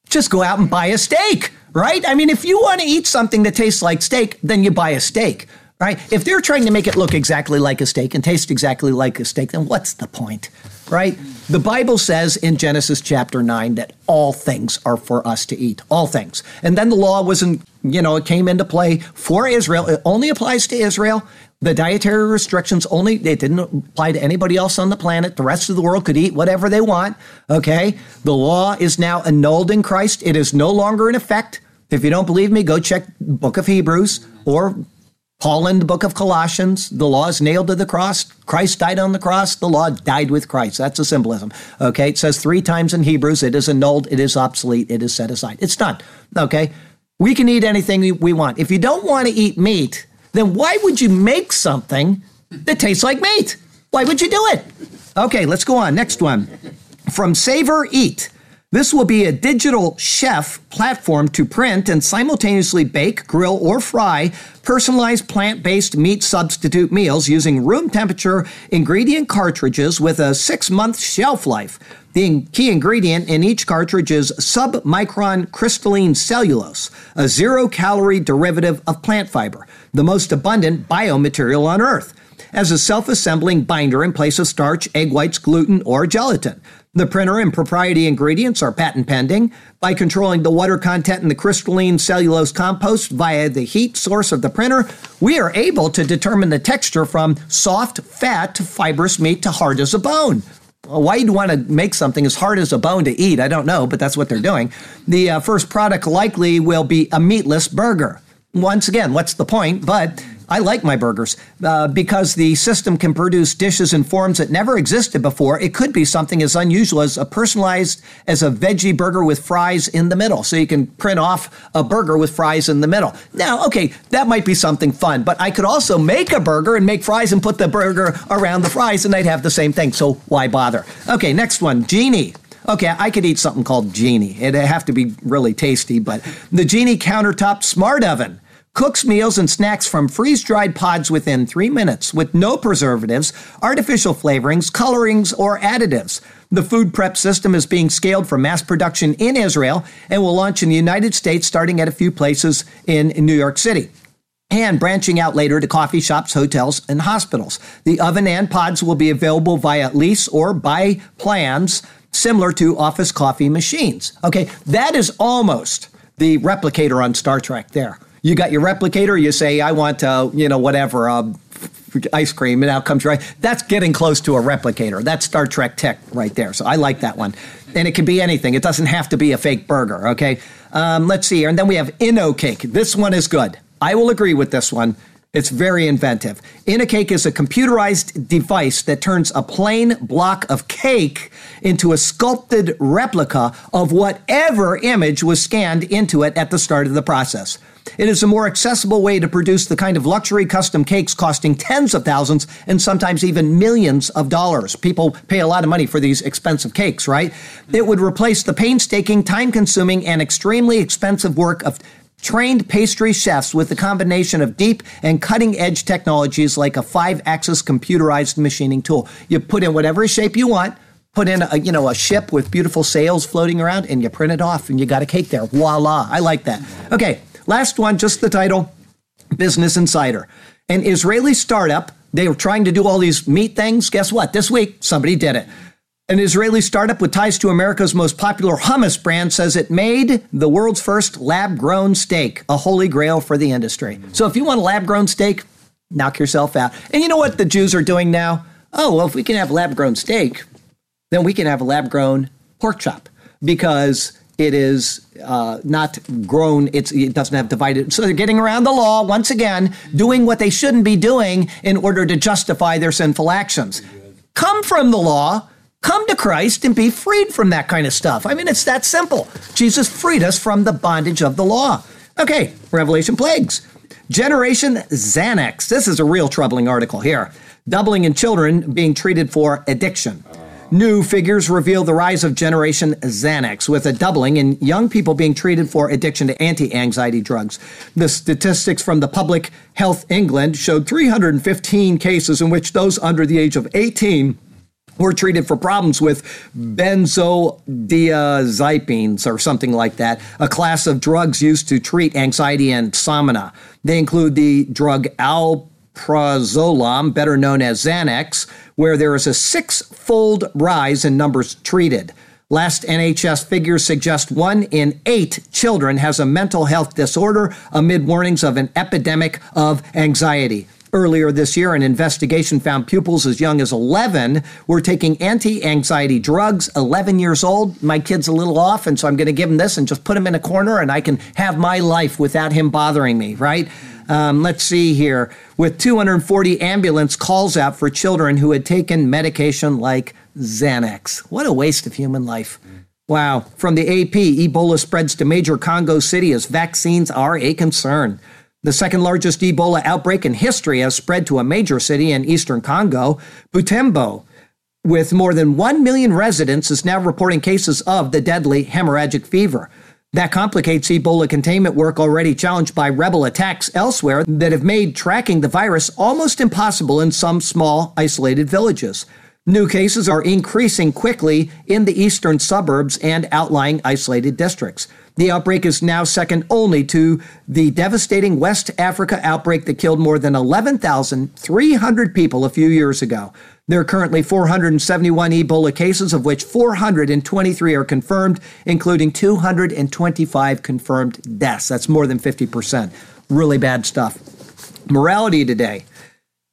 Just go out and buy a steak, right? I mean, if you want to eat something that tastes like steak, then you buy a steak right? If they're trying to make it look exactly like a steak and taste exactly like a steak, then what's the point, right? The Bible says in Genesis chapter 9 that all things are for us to eat, all things. And then the law wasn't, you know, it came into play for Israel. It only applies to Israel. The dietary restrictions only, it didn't apply to anybody else on the planet. The rest of the world could eat whatever they want, okay? The law is now annulled in Christ. It is no longer in effect. If you don't believe me, go check book of Hebrews or Paul in the book of Colossians, the law is nailed to the cross. Christ died on the cross. The law died with Christ. That's a symbolism. Okay. It says three times in Hebrews it is annulled, it is obsolete, it is set aside. It's done. Okay. We can eat anything we want. If you don't want to eat meat, then why would you make something that tastes like meat? Why would you do it? Okay, let's go on. Next one. From Savor Eat. This will be a digital chef platform to print and simultaneously bake, grill, or fry personalized plant based meat substitute meals using room temperature ingredient cartridges with a six month shelf life. The key ingredient in each cartridge is submicron crystalline cellulose, a zero calorie derivative of plant fiber, the most abundant biomaterial on Earth as a self assembling binder in place of starch, egg whites, gluten, or gelatin. The printer and propriety ingredients are patent pending. By controlling the water content in the crystalline cellulose compost via the heat source of the printer, we are able to determine the texture from soft, fat to fibrous meat to hard as a bone. Why you'd want to make something as hard as a bone to eat, I don't know, but that's what they're doing. The uh, first product likely will be a meatless burger. Once again, what's the point? But I like my burgers uh, because the system can produce dishes in forms that never existed before. It could be something as unusual as a personalized as a veggie burger with fries in the middle. So you can print off a burger with fries in the middle. Now, okay, that might be something fun, but I could also make a burger and make fries and put the burger around the fries and they'd have the same thing. So why bother? Okay, next one, Genie. Okay, I could eat something called Genie. It'd have to be really tasty, but the Genie countertop smart oven cooks meals and snacks from freeze dried pods within three minutes with no preservatives, artificial flavorings, colorings, or additives. The food prep system is being scaled for mass production in Israel and will launch in the United States starting at a few places in New York City and branching out later to coffee shops, hotels, and hospitals. The oven and pods will be available via lease or buy plans similar to office coffee machines. Okay, that is almost the replicator on Star Trek there. You got your replicator. You say, I want, uh, you know, whatever, uh, ice cream, and out comes right. That's getting close to a replicator. That's Star Trek tech right there. So I like that one. And it can be anything. It doesn't have to be a fake burger. Okay. Um, let's see here. And then we have InnoCake. This one is good. I will agree with this one. It's very inventive. InnoCake is a computerized device that turns a plain block of cake into a sculpted replica of whatever image was scanned into it at the start of the process. It is a more accessible way to produce the kind of luxury custom cakes costing tens of thousands and sometimes even millions of dollars. People pay a lot of money for these expensive cakes, right? It would replace the painstaking, time consuming, and extremely expensive work of trained pastry chefs with a combination of deep and cutting edge technologies like a five axis computerized machining tool. You put in whatever shape you want put in a you know a ship with beautiful sails floating around and you print it off and you got a cake there voila i like that okay Last one, just the title Business Insider. An Israeli startup, they were trying to do all these meat things. Guess what? This week, somebody did it. An Israeli startup with ties to America's most popular hummus brand says it made the world's first lab grown steak, a holy grail for the industry. So if you want a lab grown steak, knock yourself out. And you know what the Jews are doing now? Oh, well, if we can have lab grown steak, then we can have a lab grown pork chop because it is uh, not grown. It doesn't have divided. So they're getting around the law once again, doing what they shouldn't be doing in order to justify their sinful actions. Come from the law, come to Christ, and be freed from that kind of stuff. I mean, it's that simple. Jesus freed us from the bondage of the law. Okay, Revelation plagues. Generation Xanax. This is a real troubling article here. Doubling in children being treated for addiction. New figures reveal the rise of Generation Xanax, with a doubling in young people being treated for addiction to anti anxiety drugs. The statistics from the Public Health England showed 315 cases in which those under the age of 18 were treated for problems with benzodiazepines or something like that, a class of drugs used to treat anxiety and insomnia. They include the drug alprazolam, better known as Xanax, where there is a six fold rise in numbers treated. Last NHS figures suggest one in eight children has a mental health disorder amid warnings of an epidemic of anxiety. Earlier this year, an investigation found pupils as young as 11 were taking anti anxiety drugs. 11 years old. My kid's a little off, and so I'm going to give him this and just put him in a corner, and I can have my life without him bothering me, right? Um, let's see here. With 240 ambulance calls out for children who had taken medication like Xanax. What a waste of human life. Wow. From the AP, Ebola spreads to major Congo city as vaccines are a concern. The second largest Ebola outbreak in history has spread to a major city in eastern Congo, Butembo. With more than 1 million residents, is now reporting cases of the deadly hemorrhagic fever. That complicates Ebola containment work already challenged by rebel attacks elsewhere that have made tracking the virus almost impossible in some small, isolated villages. New cases are increasing quickly in the eastern suburbs and outlying isolated districts. The outbreak is now second only to the devastating West Africa outbreak that killed more than 11,300 people a few years ago. There are currently 471 Ebola cases, of which 423 are confirmed, including 225 confirmed deaths. That's more than 50%. Really bad stuff. Morality today.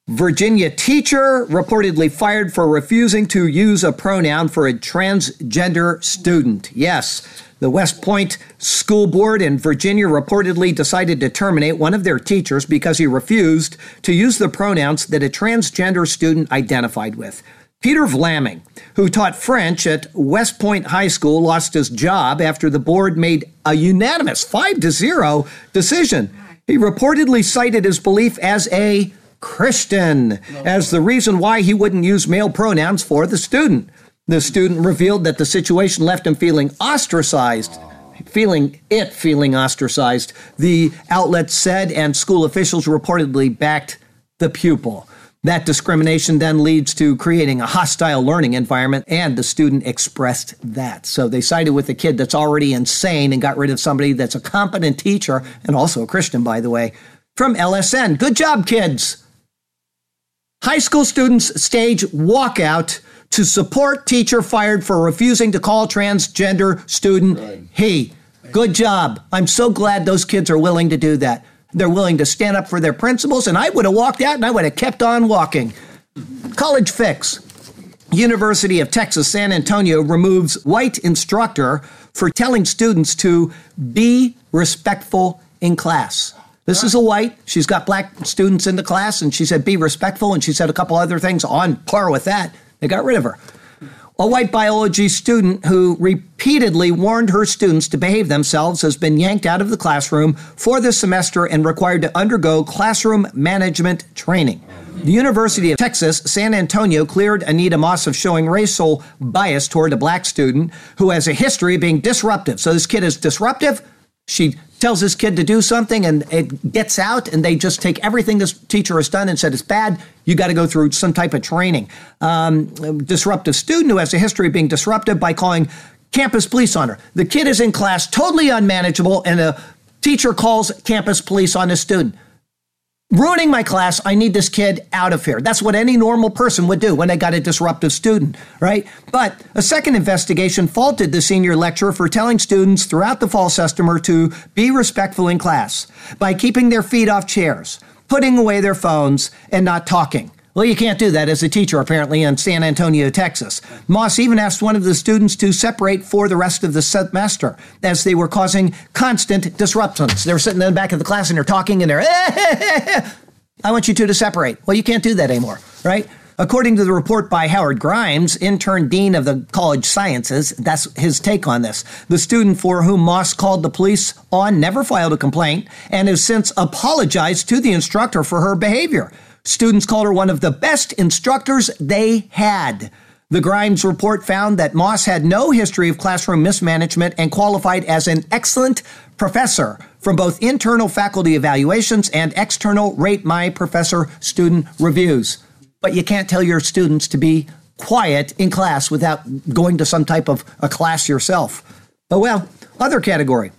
Virginia teacher reportedly fired for refusing to use a pronoun for a transgender student. Yes, the West Point School Board in Virginia reportedly decided to terminate one of their teachers because he refused to use the pronouns that a transgender student identified with. Peter Vlaming, who taught French at West Point High School, lost his job after the board made a unanimous 5 to 0 decision. He reportedly cited his belief as a Christian as the reason why he wouldn't use male pronouns for the student. The student revealed that the situation left him feeling ostracized, feeling it feeling ostracized. The outlet said, and school officials reportedly backed the pupil. That discrimination then leads to creating a hostile learning environment, and the student expressed that. So they sided with a kid that's already insane and got rid of somebody that's a competent teacher and also a Christian, by the way, from LSN. Good job, kids. High school students stage walkout to support teacher fired for refusing to call transgender student right. he. Good job. I'm so glad those kids are willing to do that. They're willing to stand up for their principles, and I would have walked out and I would have kept on walking. College fix. University of Texas San Antonio removes white instructor for telling students to be respectful in class. This is a white. She's got black students in the class, and she said, be respectful. And she said a couple other things on par with that. They got rid of her. A white biology student who repeatedly warned her students to behave themselves has been yanked out of the classroom for this semester and required to undergo classroom management training. The University of Texas, San Antonio cleared Anita Moss of showing racial bias toward a black student who has a history of being disruptive. So this kid is disruptive. She tells his kid to do something and it gets out and they just take everything this teacher has done and said it's bad you got to go through some type of training. Um, disruptive student who has a history of being disruptive by calling campus police on her. The kid is in class totally unmanageable and a teacher calls campus police on a student ruining my class. I need this kid out of here. That's what any normal person would do when they got a disruptive student, right? But a second investigation faulted the senior lecturer for telling students throughout the fall semester to be respectful in class by keeping their feet off chairs, putting away their phones, and not talking Well, you can't do that as a teacher, apparently, in San Antonio, Texas. Moss even asked one of the students to separate for the rest of the semester as they were causing constant disruptions. They were sitting in the back of the class and they're talking and they're, eh, eh, eh, I want you two to separate. Well, you can't do that anymore, right? According to the report by Howard Grimes, intern dean of the College Sciences, that's his take on this. The student for whom Moss called the police on never filed a complaint and has since apologized to the instructor for her behavior. Students called her one of the best instructors they had. The Grimes report found that Moss had no history of classroom mismanagement and qualified as an excellent professor from both internal faculty evaluations and external Rate My Professor student reviews. But you can't tell your students to be quiet in class without going to some type of a class yourself. Oh well, other category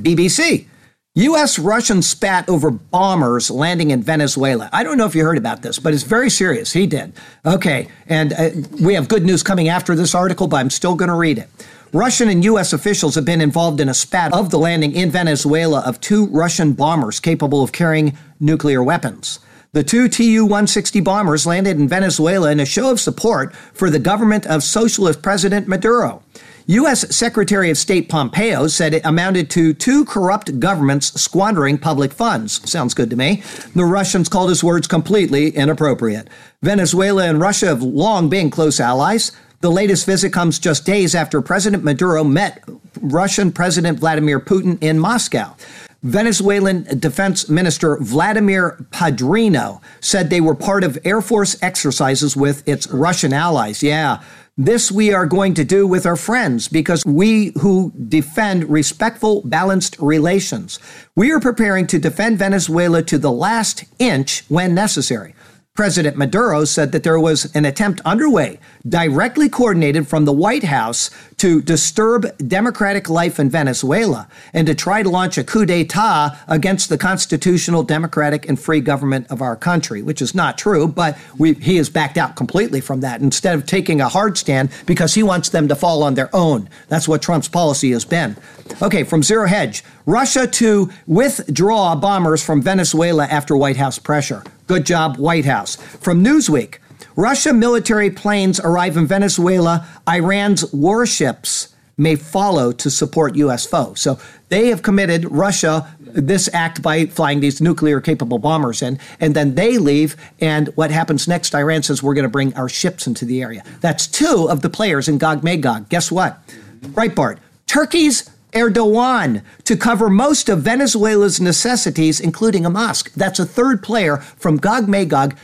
BBC. U.S. Russian spat over bombers landing in Venezuela. I don't know if you heard about this, but it's very serious. He did. Okay, and uh, we have good news coming after this article, but I'm still going to read it. Russian and U.S. officials have been involved in a spat of the landing in Venezuela of two Russian bombers capable of carrying nuclear weapons. The two Tu 160 bombers landed in Venezuela in a show of support for the government of Socialist President Maduro. U.S. Secretary of State Pompeo said it amounted to two corrupt governments squandering public funds. Sounds good to me. The Russians called his words completely inappropriate. Venezuela and Russia have long been close allies. The latest visit comes just days after President Maduro met Russian President Vladimir Putin in Moscow. Venezuelan Defense Minister Vladimir Padrino said they were part of Air Force exercises with its Russian allies. Yeah, this we are going to do with our friends because we who defend respectful, balanced relations. We are preparing to defend Venezuela to the last inch when necessary. President Maduro said that there was an attempt underway, directly coordinated from the White House, to disturb democratic life in Venezuela and to try to launch a coup d'etat against the constitutional, democratic, and free government of our country, which is not true, but we, he has backed out completely from that instead of taking a hard stand because he wants them to fall on their own. That's what Trump's policy has been. Okay, from Zero Hedge Russia to withdraw bombers from Venezuela after White House pressure. Good job, White House. From Newsweek, Russia military planes arrive in Venezuela. Iran's warships may follow to support U.S. foe. So they have committed Russia this act by flying these nuclear capable bombers in, and then they leave. And what happens next? Iran says we're going to bring our ships into the area. That's two of the players in Gog Magog. Guess what? Breitbart. Turkey's Erdogan to cover most of Venezuela's necessities, including a mosque. That's a third player from Gog Magog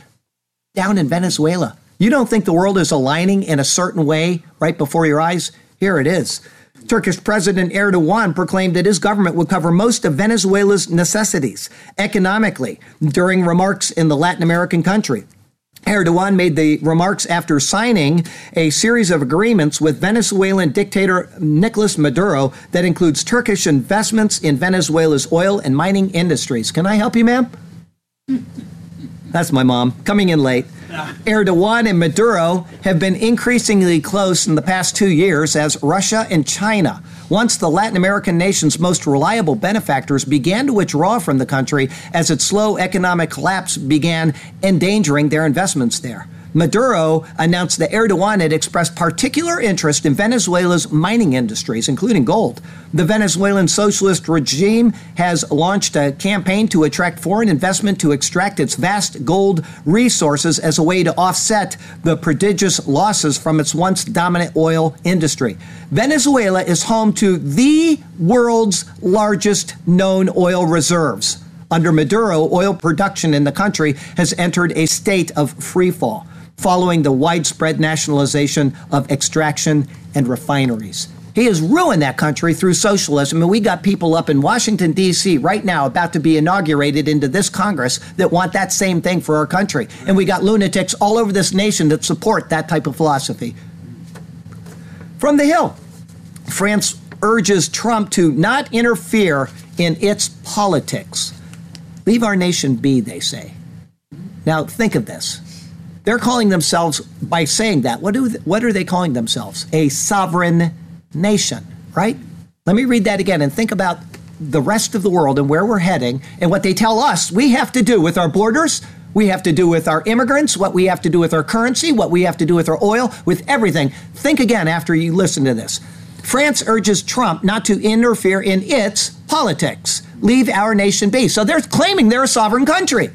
down in Venezuela. You don't think the world is aligning in a certain way right before your eyes? Here it is. Turkish President Erdogan proclaimed that his government would cover most of Venezuela's necessities economically during remarks in the Latin American country. Erdogan made the remarks after signing a series of agreements with Venezuelan dictator Nicolas Maduro that includes Turkish investments in Venezuela's oil and mining industries. Can I help you, ma'am? That's my mom, coming in late. Erdogan and Maduro have been increasingly close in the past two years as Russia and China, once the Latin American nation's most reliable benefactors, began to withdraw from the country as its slow economic collapse began endangering their investments there. Maduro announced that Erdogan had expressed particular interest in Venezuela's mining industries, including gold. The Venezuelan socialist regime has launched a campaign to attract foreign investment to extract its vast gold resources as a way to offset the prodigious losses from its once dominant oil industry. Venezuela is home to the world's largest known oil reserves. Under Maduro, oil production in the country has entered a state of freefall following the widespread nationalization of extraction and refineries. He has ruined that country through socialism, and we got people up in Washington, D.C. right now about to be inaugurated into this Congress that want that same thing for our country. And we got lunatics all over this nation that support that type of philosophy. From the Hill, France urges Trump to not interfere in its politics. Leave our nation be, they say. Now, think of this. They're calling themselves, by saying that, what, do, what are they calling themselves? A sovereign nation, right? Let me read that again and think about the rest of the world and where we're heading and what they tell us we have to do with our borders. we have to do with our immigrants, what we have to do with our currency, what we have to do with our oil, with everything. Think again after you listen to this. France urges Trump not to interfere in its politics. Leave our nation be. So they're claiming they're a sovereign country,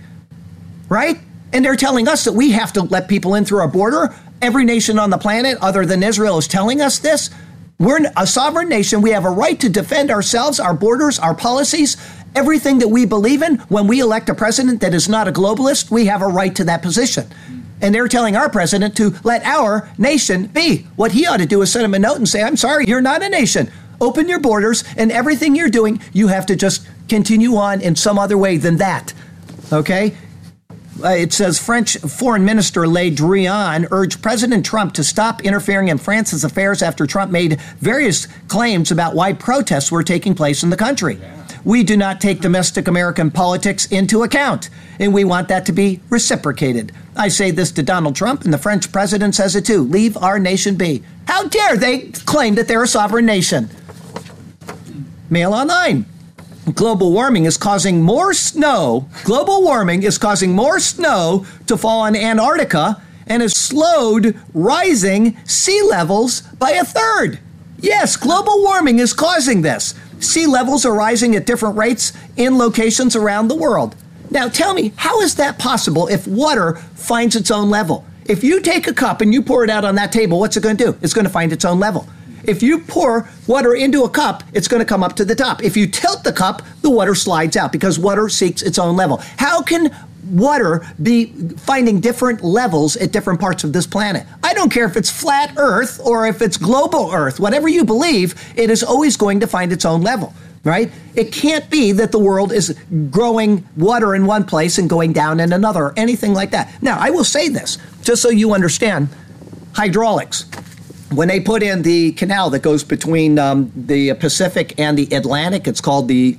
right? And they're telling us that we have to let people in through our border. Every nation on the planet, other than Israel, is telling us this. We're a sovereign nation. We have a right to defend ourselves, our borders, our policies, everything that we believe in. When we elect a president that is not a globalist, we have a right to that position. And they're telling our president to let our nation be. What he ought to do is send him a note and say, I'm sorry, you're not a nation. Open your borders, and everything you're doing, you have to just continue on in some other way than that. Okay? Uh, it says French Foreign Minister Le Drian urged President Trump to stop interfering in France's affairs after Trump made various claims about why protests were taking place in the country. We do not take domestic American politics into account, and we want that to be reciprocated. I say this to Donald Trump, and the French president says it too. Leave our nation be. How dare they claim that they're a sovereign nation? Mail online. Global warming is causing more snow. Global warming is causing more snow to fall on Antarctica and has slowed rising sea levels by a third. Yes, global warming is causing this. Sea levels are rising at different rates in locations around the world. Now tell me, how is that possible if water finds its own level? If you take a cup and you pour it out on that table, what's it going to do? It's going to find its own level. If you pour water into a cup, it's going to come up to the top. If you tilt the cup, the water slides out because water seeks its own level. How can water be finding different levels at different parts of this planet? I don't care if it's flat Earth or if it's global Earth. Whatever you believe, it is always going to find its own level right? It can't be that the world is growing water in one place and going down in another or anything like that. Now, I will say this, just so you understand hydraulics when they put in the canal that goes between um, the Pacific and the Atlantic, it's called the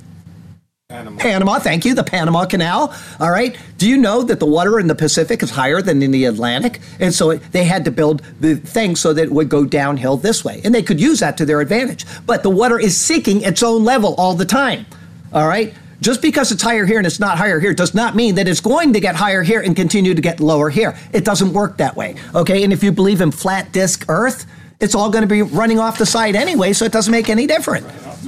Panama. Panama, thank you, the Panama Canal. All right. Do you know that the water in the Pacific is higher than in the Atlantic? And so it, they had to build the thing so that it would go downhill this way. And they could use that to their advantage. But the water is seeking its own level all the time. All right. Just because it's higher here and it's not higher here does not mean that it's going to get higher here and continue to get lower here. It doesn't work that way. Okay. And if you believe in flat disk Earth, it's all going to be running off the side anyway, so it doesn't make any difference.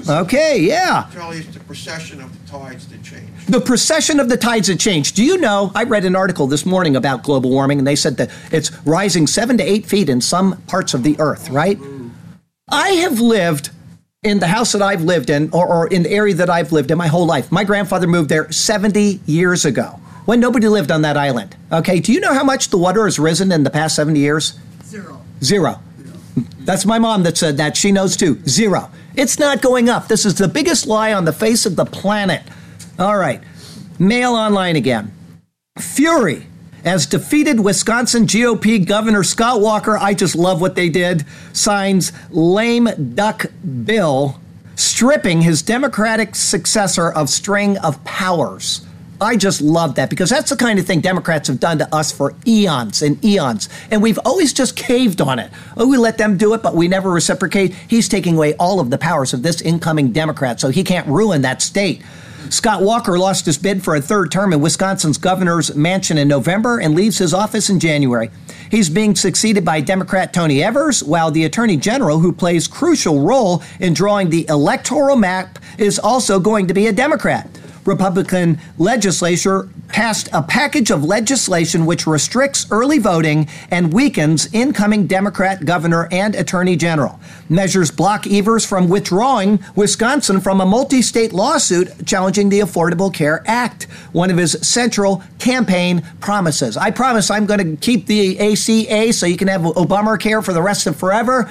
Okay, yeah. Charlie, it's the procession of the tides that change. The precession of the tides that change. Do you know? I read an article this morning about global warming, and they said that it's rising seven to eight feet in some parts of the earth, right? I have lived in the house that I've lived in, or, or in the area that I've lived in my whole life. My grandfather moved there 70 years ago when nobody lived on that island. Okay, do you know how much the water has risen in the past 70 years? Zero. Zero. That's my mom that said that. She knows too. Zero. It's not going up. This is the biggest lie on the face of the planet. All right. Mail online again. Fury as defeated Wisconsin GOP Governor Scott Walker, I just love what they did, signs lame duck bill stripping his Democratic successor of string of powers. I just love that because that's the kind of thing Democrats have done to us for eons and eons. And we've always just caved on it. Oh, we let them do it, but we never reciprocate. He's taking away all of the powers of this incoming Democrat, so he can't ruin that state. Scott Walker lost his bid for a third term in Wisconsin's governor's mansion in November and leaves his office in January. He's being succeeded by Democrat Tony Evers, while the Attorney General, who plays crucial role in drawing the electoral map, is also going to be a Democrat. Republican legislature passed a package of legislation which restricts early voting and weakens incoming Democrat governor and attorney general. Measures block Evers from withdrawing Wisconsin from a multi state lawsuit challenging the Affordable Care Act, one of his central campaign promises. I promise I'm going to keep the ACA so you can have Obamacare for the rest of forever.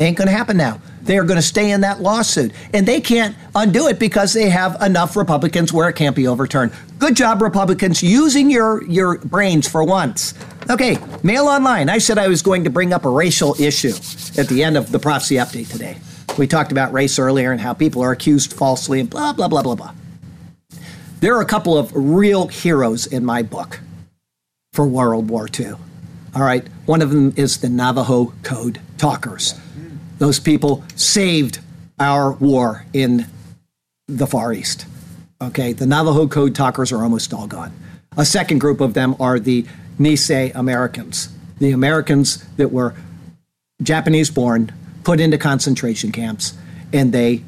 Ain't going to happen now. They are going to stay in that lawsuit. And they can't undo it because they have enough Republicans where it can't be overturned. Good job, Republicans, using your, your brains for once. Okay, mail online. I said I was going to bring up a racial issue at the end of the prophecy update today. We talked about race earlier and how people are accused falsely and blah, blah, blah, blah, blah. There are a couple of real heroes in my book for World War II. All right, one of them is the Navajo Code Talkers. Those people saved our war in the Far East. Okay, the Navajo Code talkers are almost all gone. A second group of them are the Nisei Americans, the Americans that were Japanese born, put into concentration camps, and they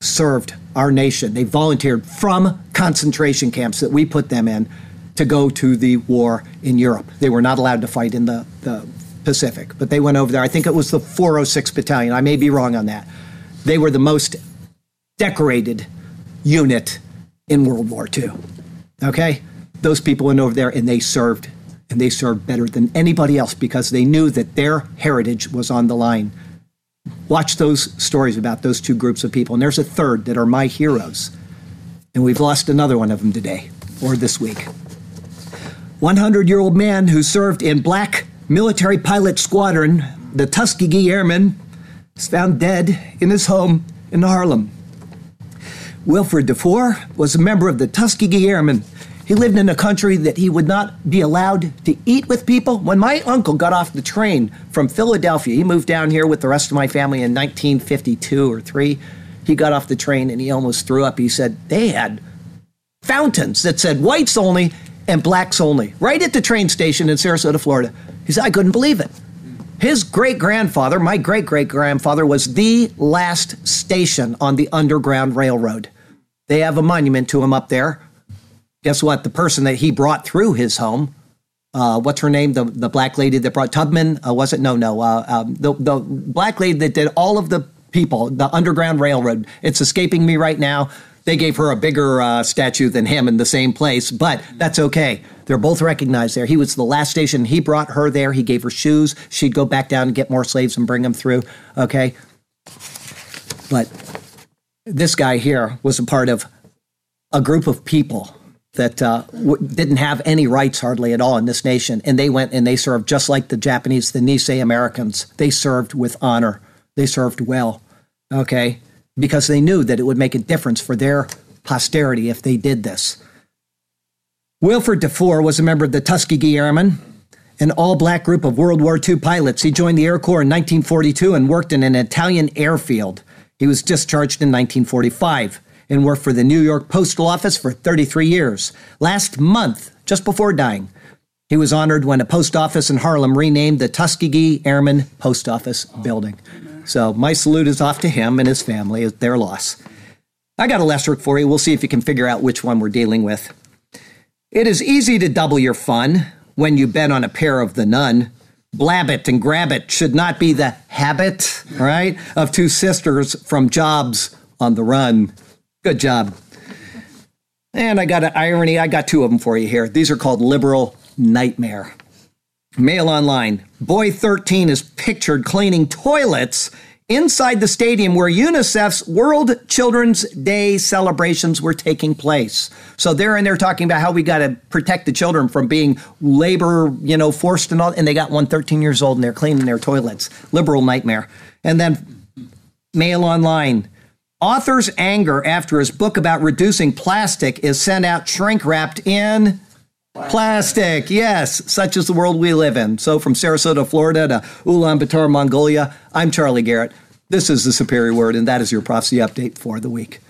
served our nation. They volunteered from concentration camps that we put them in to go to the war in Europe. They were not allowed to fight in the, the Pacific, but they went over there. I think it was the 406 Battalion. I may be wrong on that. They were the most decorated unit in World War II. Okay? Those people went over there and they served, and they served better than anybody else because they knew that their heritage was on the line. Watch those stories about those two groups of people. And there's a third that are my heroes. And we've lost another one of them today or this week. 100 year old man who served in Black Military Pilot Squadron, the Tuskegee Airmen, is found dead in his home in Harlem. Wilfred DeFour was a member of the Tuskegee Airmen. He lived in a country that he would not be allowed to eat with people. When my uncle got off the train from Philadelphia, he moved down here with the rest of my family in 1952 or 3. He got off the train and he almost threw up. He said they had fountains that said whites only and blacks only right at the train station in Sarasota, Florida. He said, I couldn't believe it. His great grandfather, my great great grandfather, was the last station on the Underground Railroad. They have a monument to him up there. Guess what? The person that he brought through his home, uh, what's her name? The the black lady that brought Tubman, uh, was it? No, no. Uh, um, the the black lady that did all of the people, the Underground Railroad. It's escaping me right now. They gave her a bigger uh, statue than him in the same place, but that's okay. They're both recognized there. He was the last station. He brought her there. He gave her shoes. She'd go back down and get more slaves and bring them through. Okay. But this guy here was a part of a group of people that uh, w- didn't have any rights hardly at all in this nation. And they went and they served just like the Japanese, the Nisei Americans. They served with honor, they served well. Okay because they knew that it would make a difference for their posterity if they did this. Wilfred DeFour was a member of the Tuskegee Airmen, an all black group of World War II pilots. He joined the Air Corps in 1942 and worked in an Italian airfield. He was discharged in 1945 and worked for the New York Postal Office for 33 years. Last month, just before dying, he was honored when a post office in Harlem renamed the Tuskegee Airmen Post Office Building. So my salute is off to him and his family, at their loss. I got a lesser for you. We'll see if you can figure out which one we're dealing with. It is easy to double your fun when you bet on a pair of the nun. Blab it and grab it should not be the habit, right, of two sisters from jobs on the run. Good job. And I got an irony. I got two of them for you here. These are called liberal nightmare. Mail Online. Boy 13 is pictured cleaning toilets inside the stadium where UNICEF's World Children's Day celebrations were taking place. So they're in there talking about how we got to protect the children from being labor, you know, forced and all. And they got one 13 years old and they're cleaning their toilets. Liberal nightmare. And then Mail Online. Author's anger after his book about reducing plastic is sent out shrink wrapped in Plastic, yes, such is the world we live in. So, from Sarasota, Florida to Ulaanbaatar, Mongolia, I'm Charlie Garrett. This is the Superior Word, and that is your prophecy update for the week.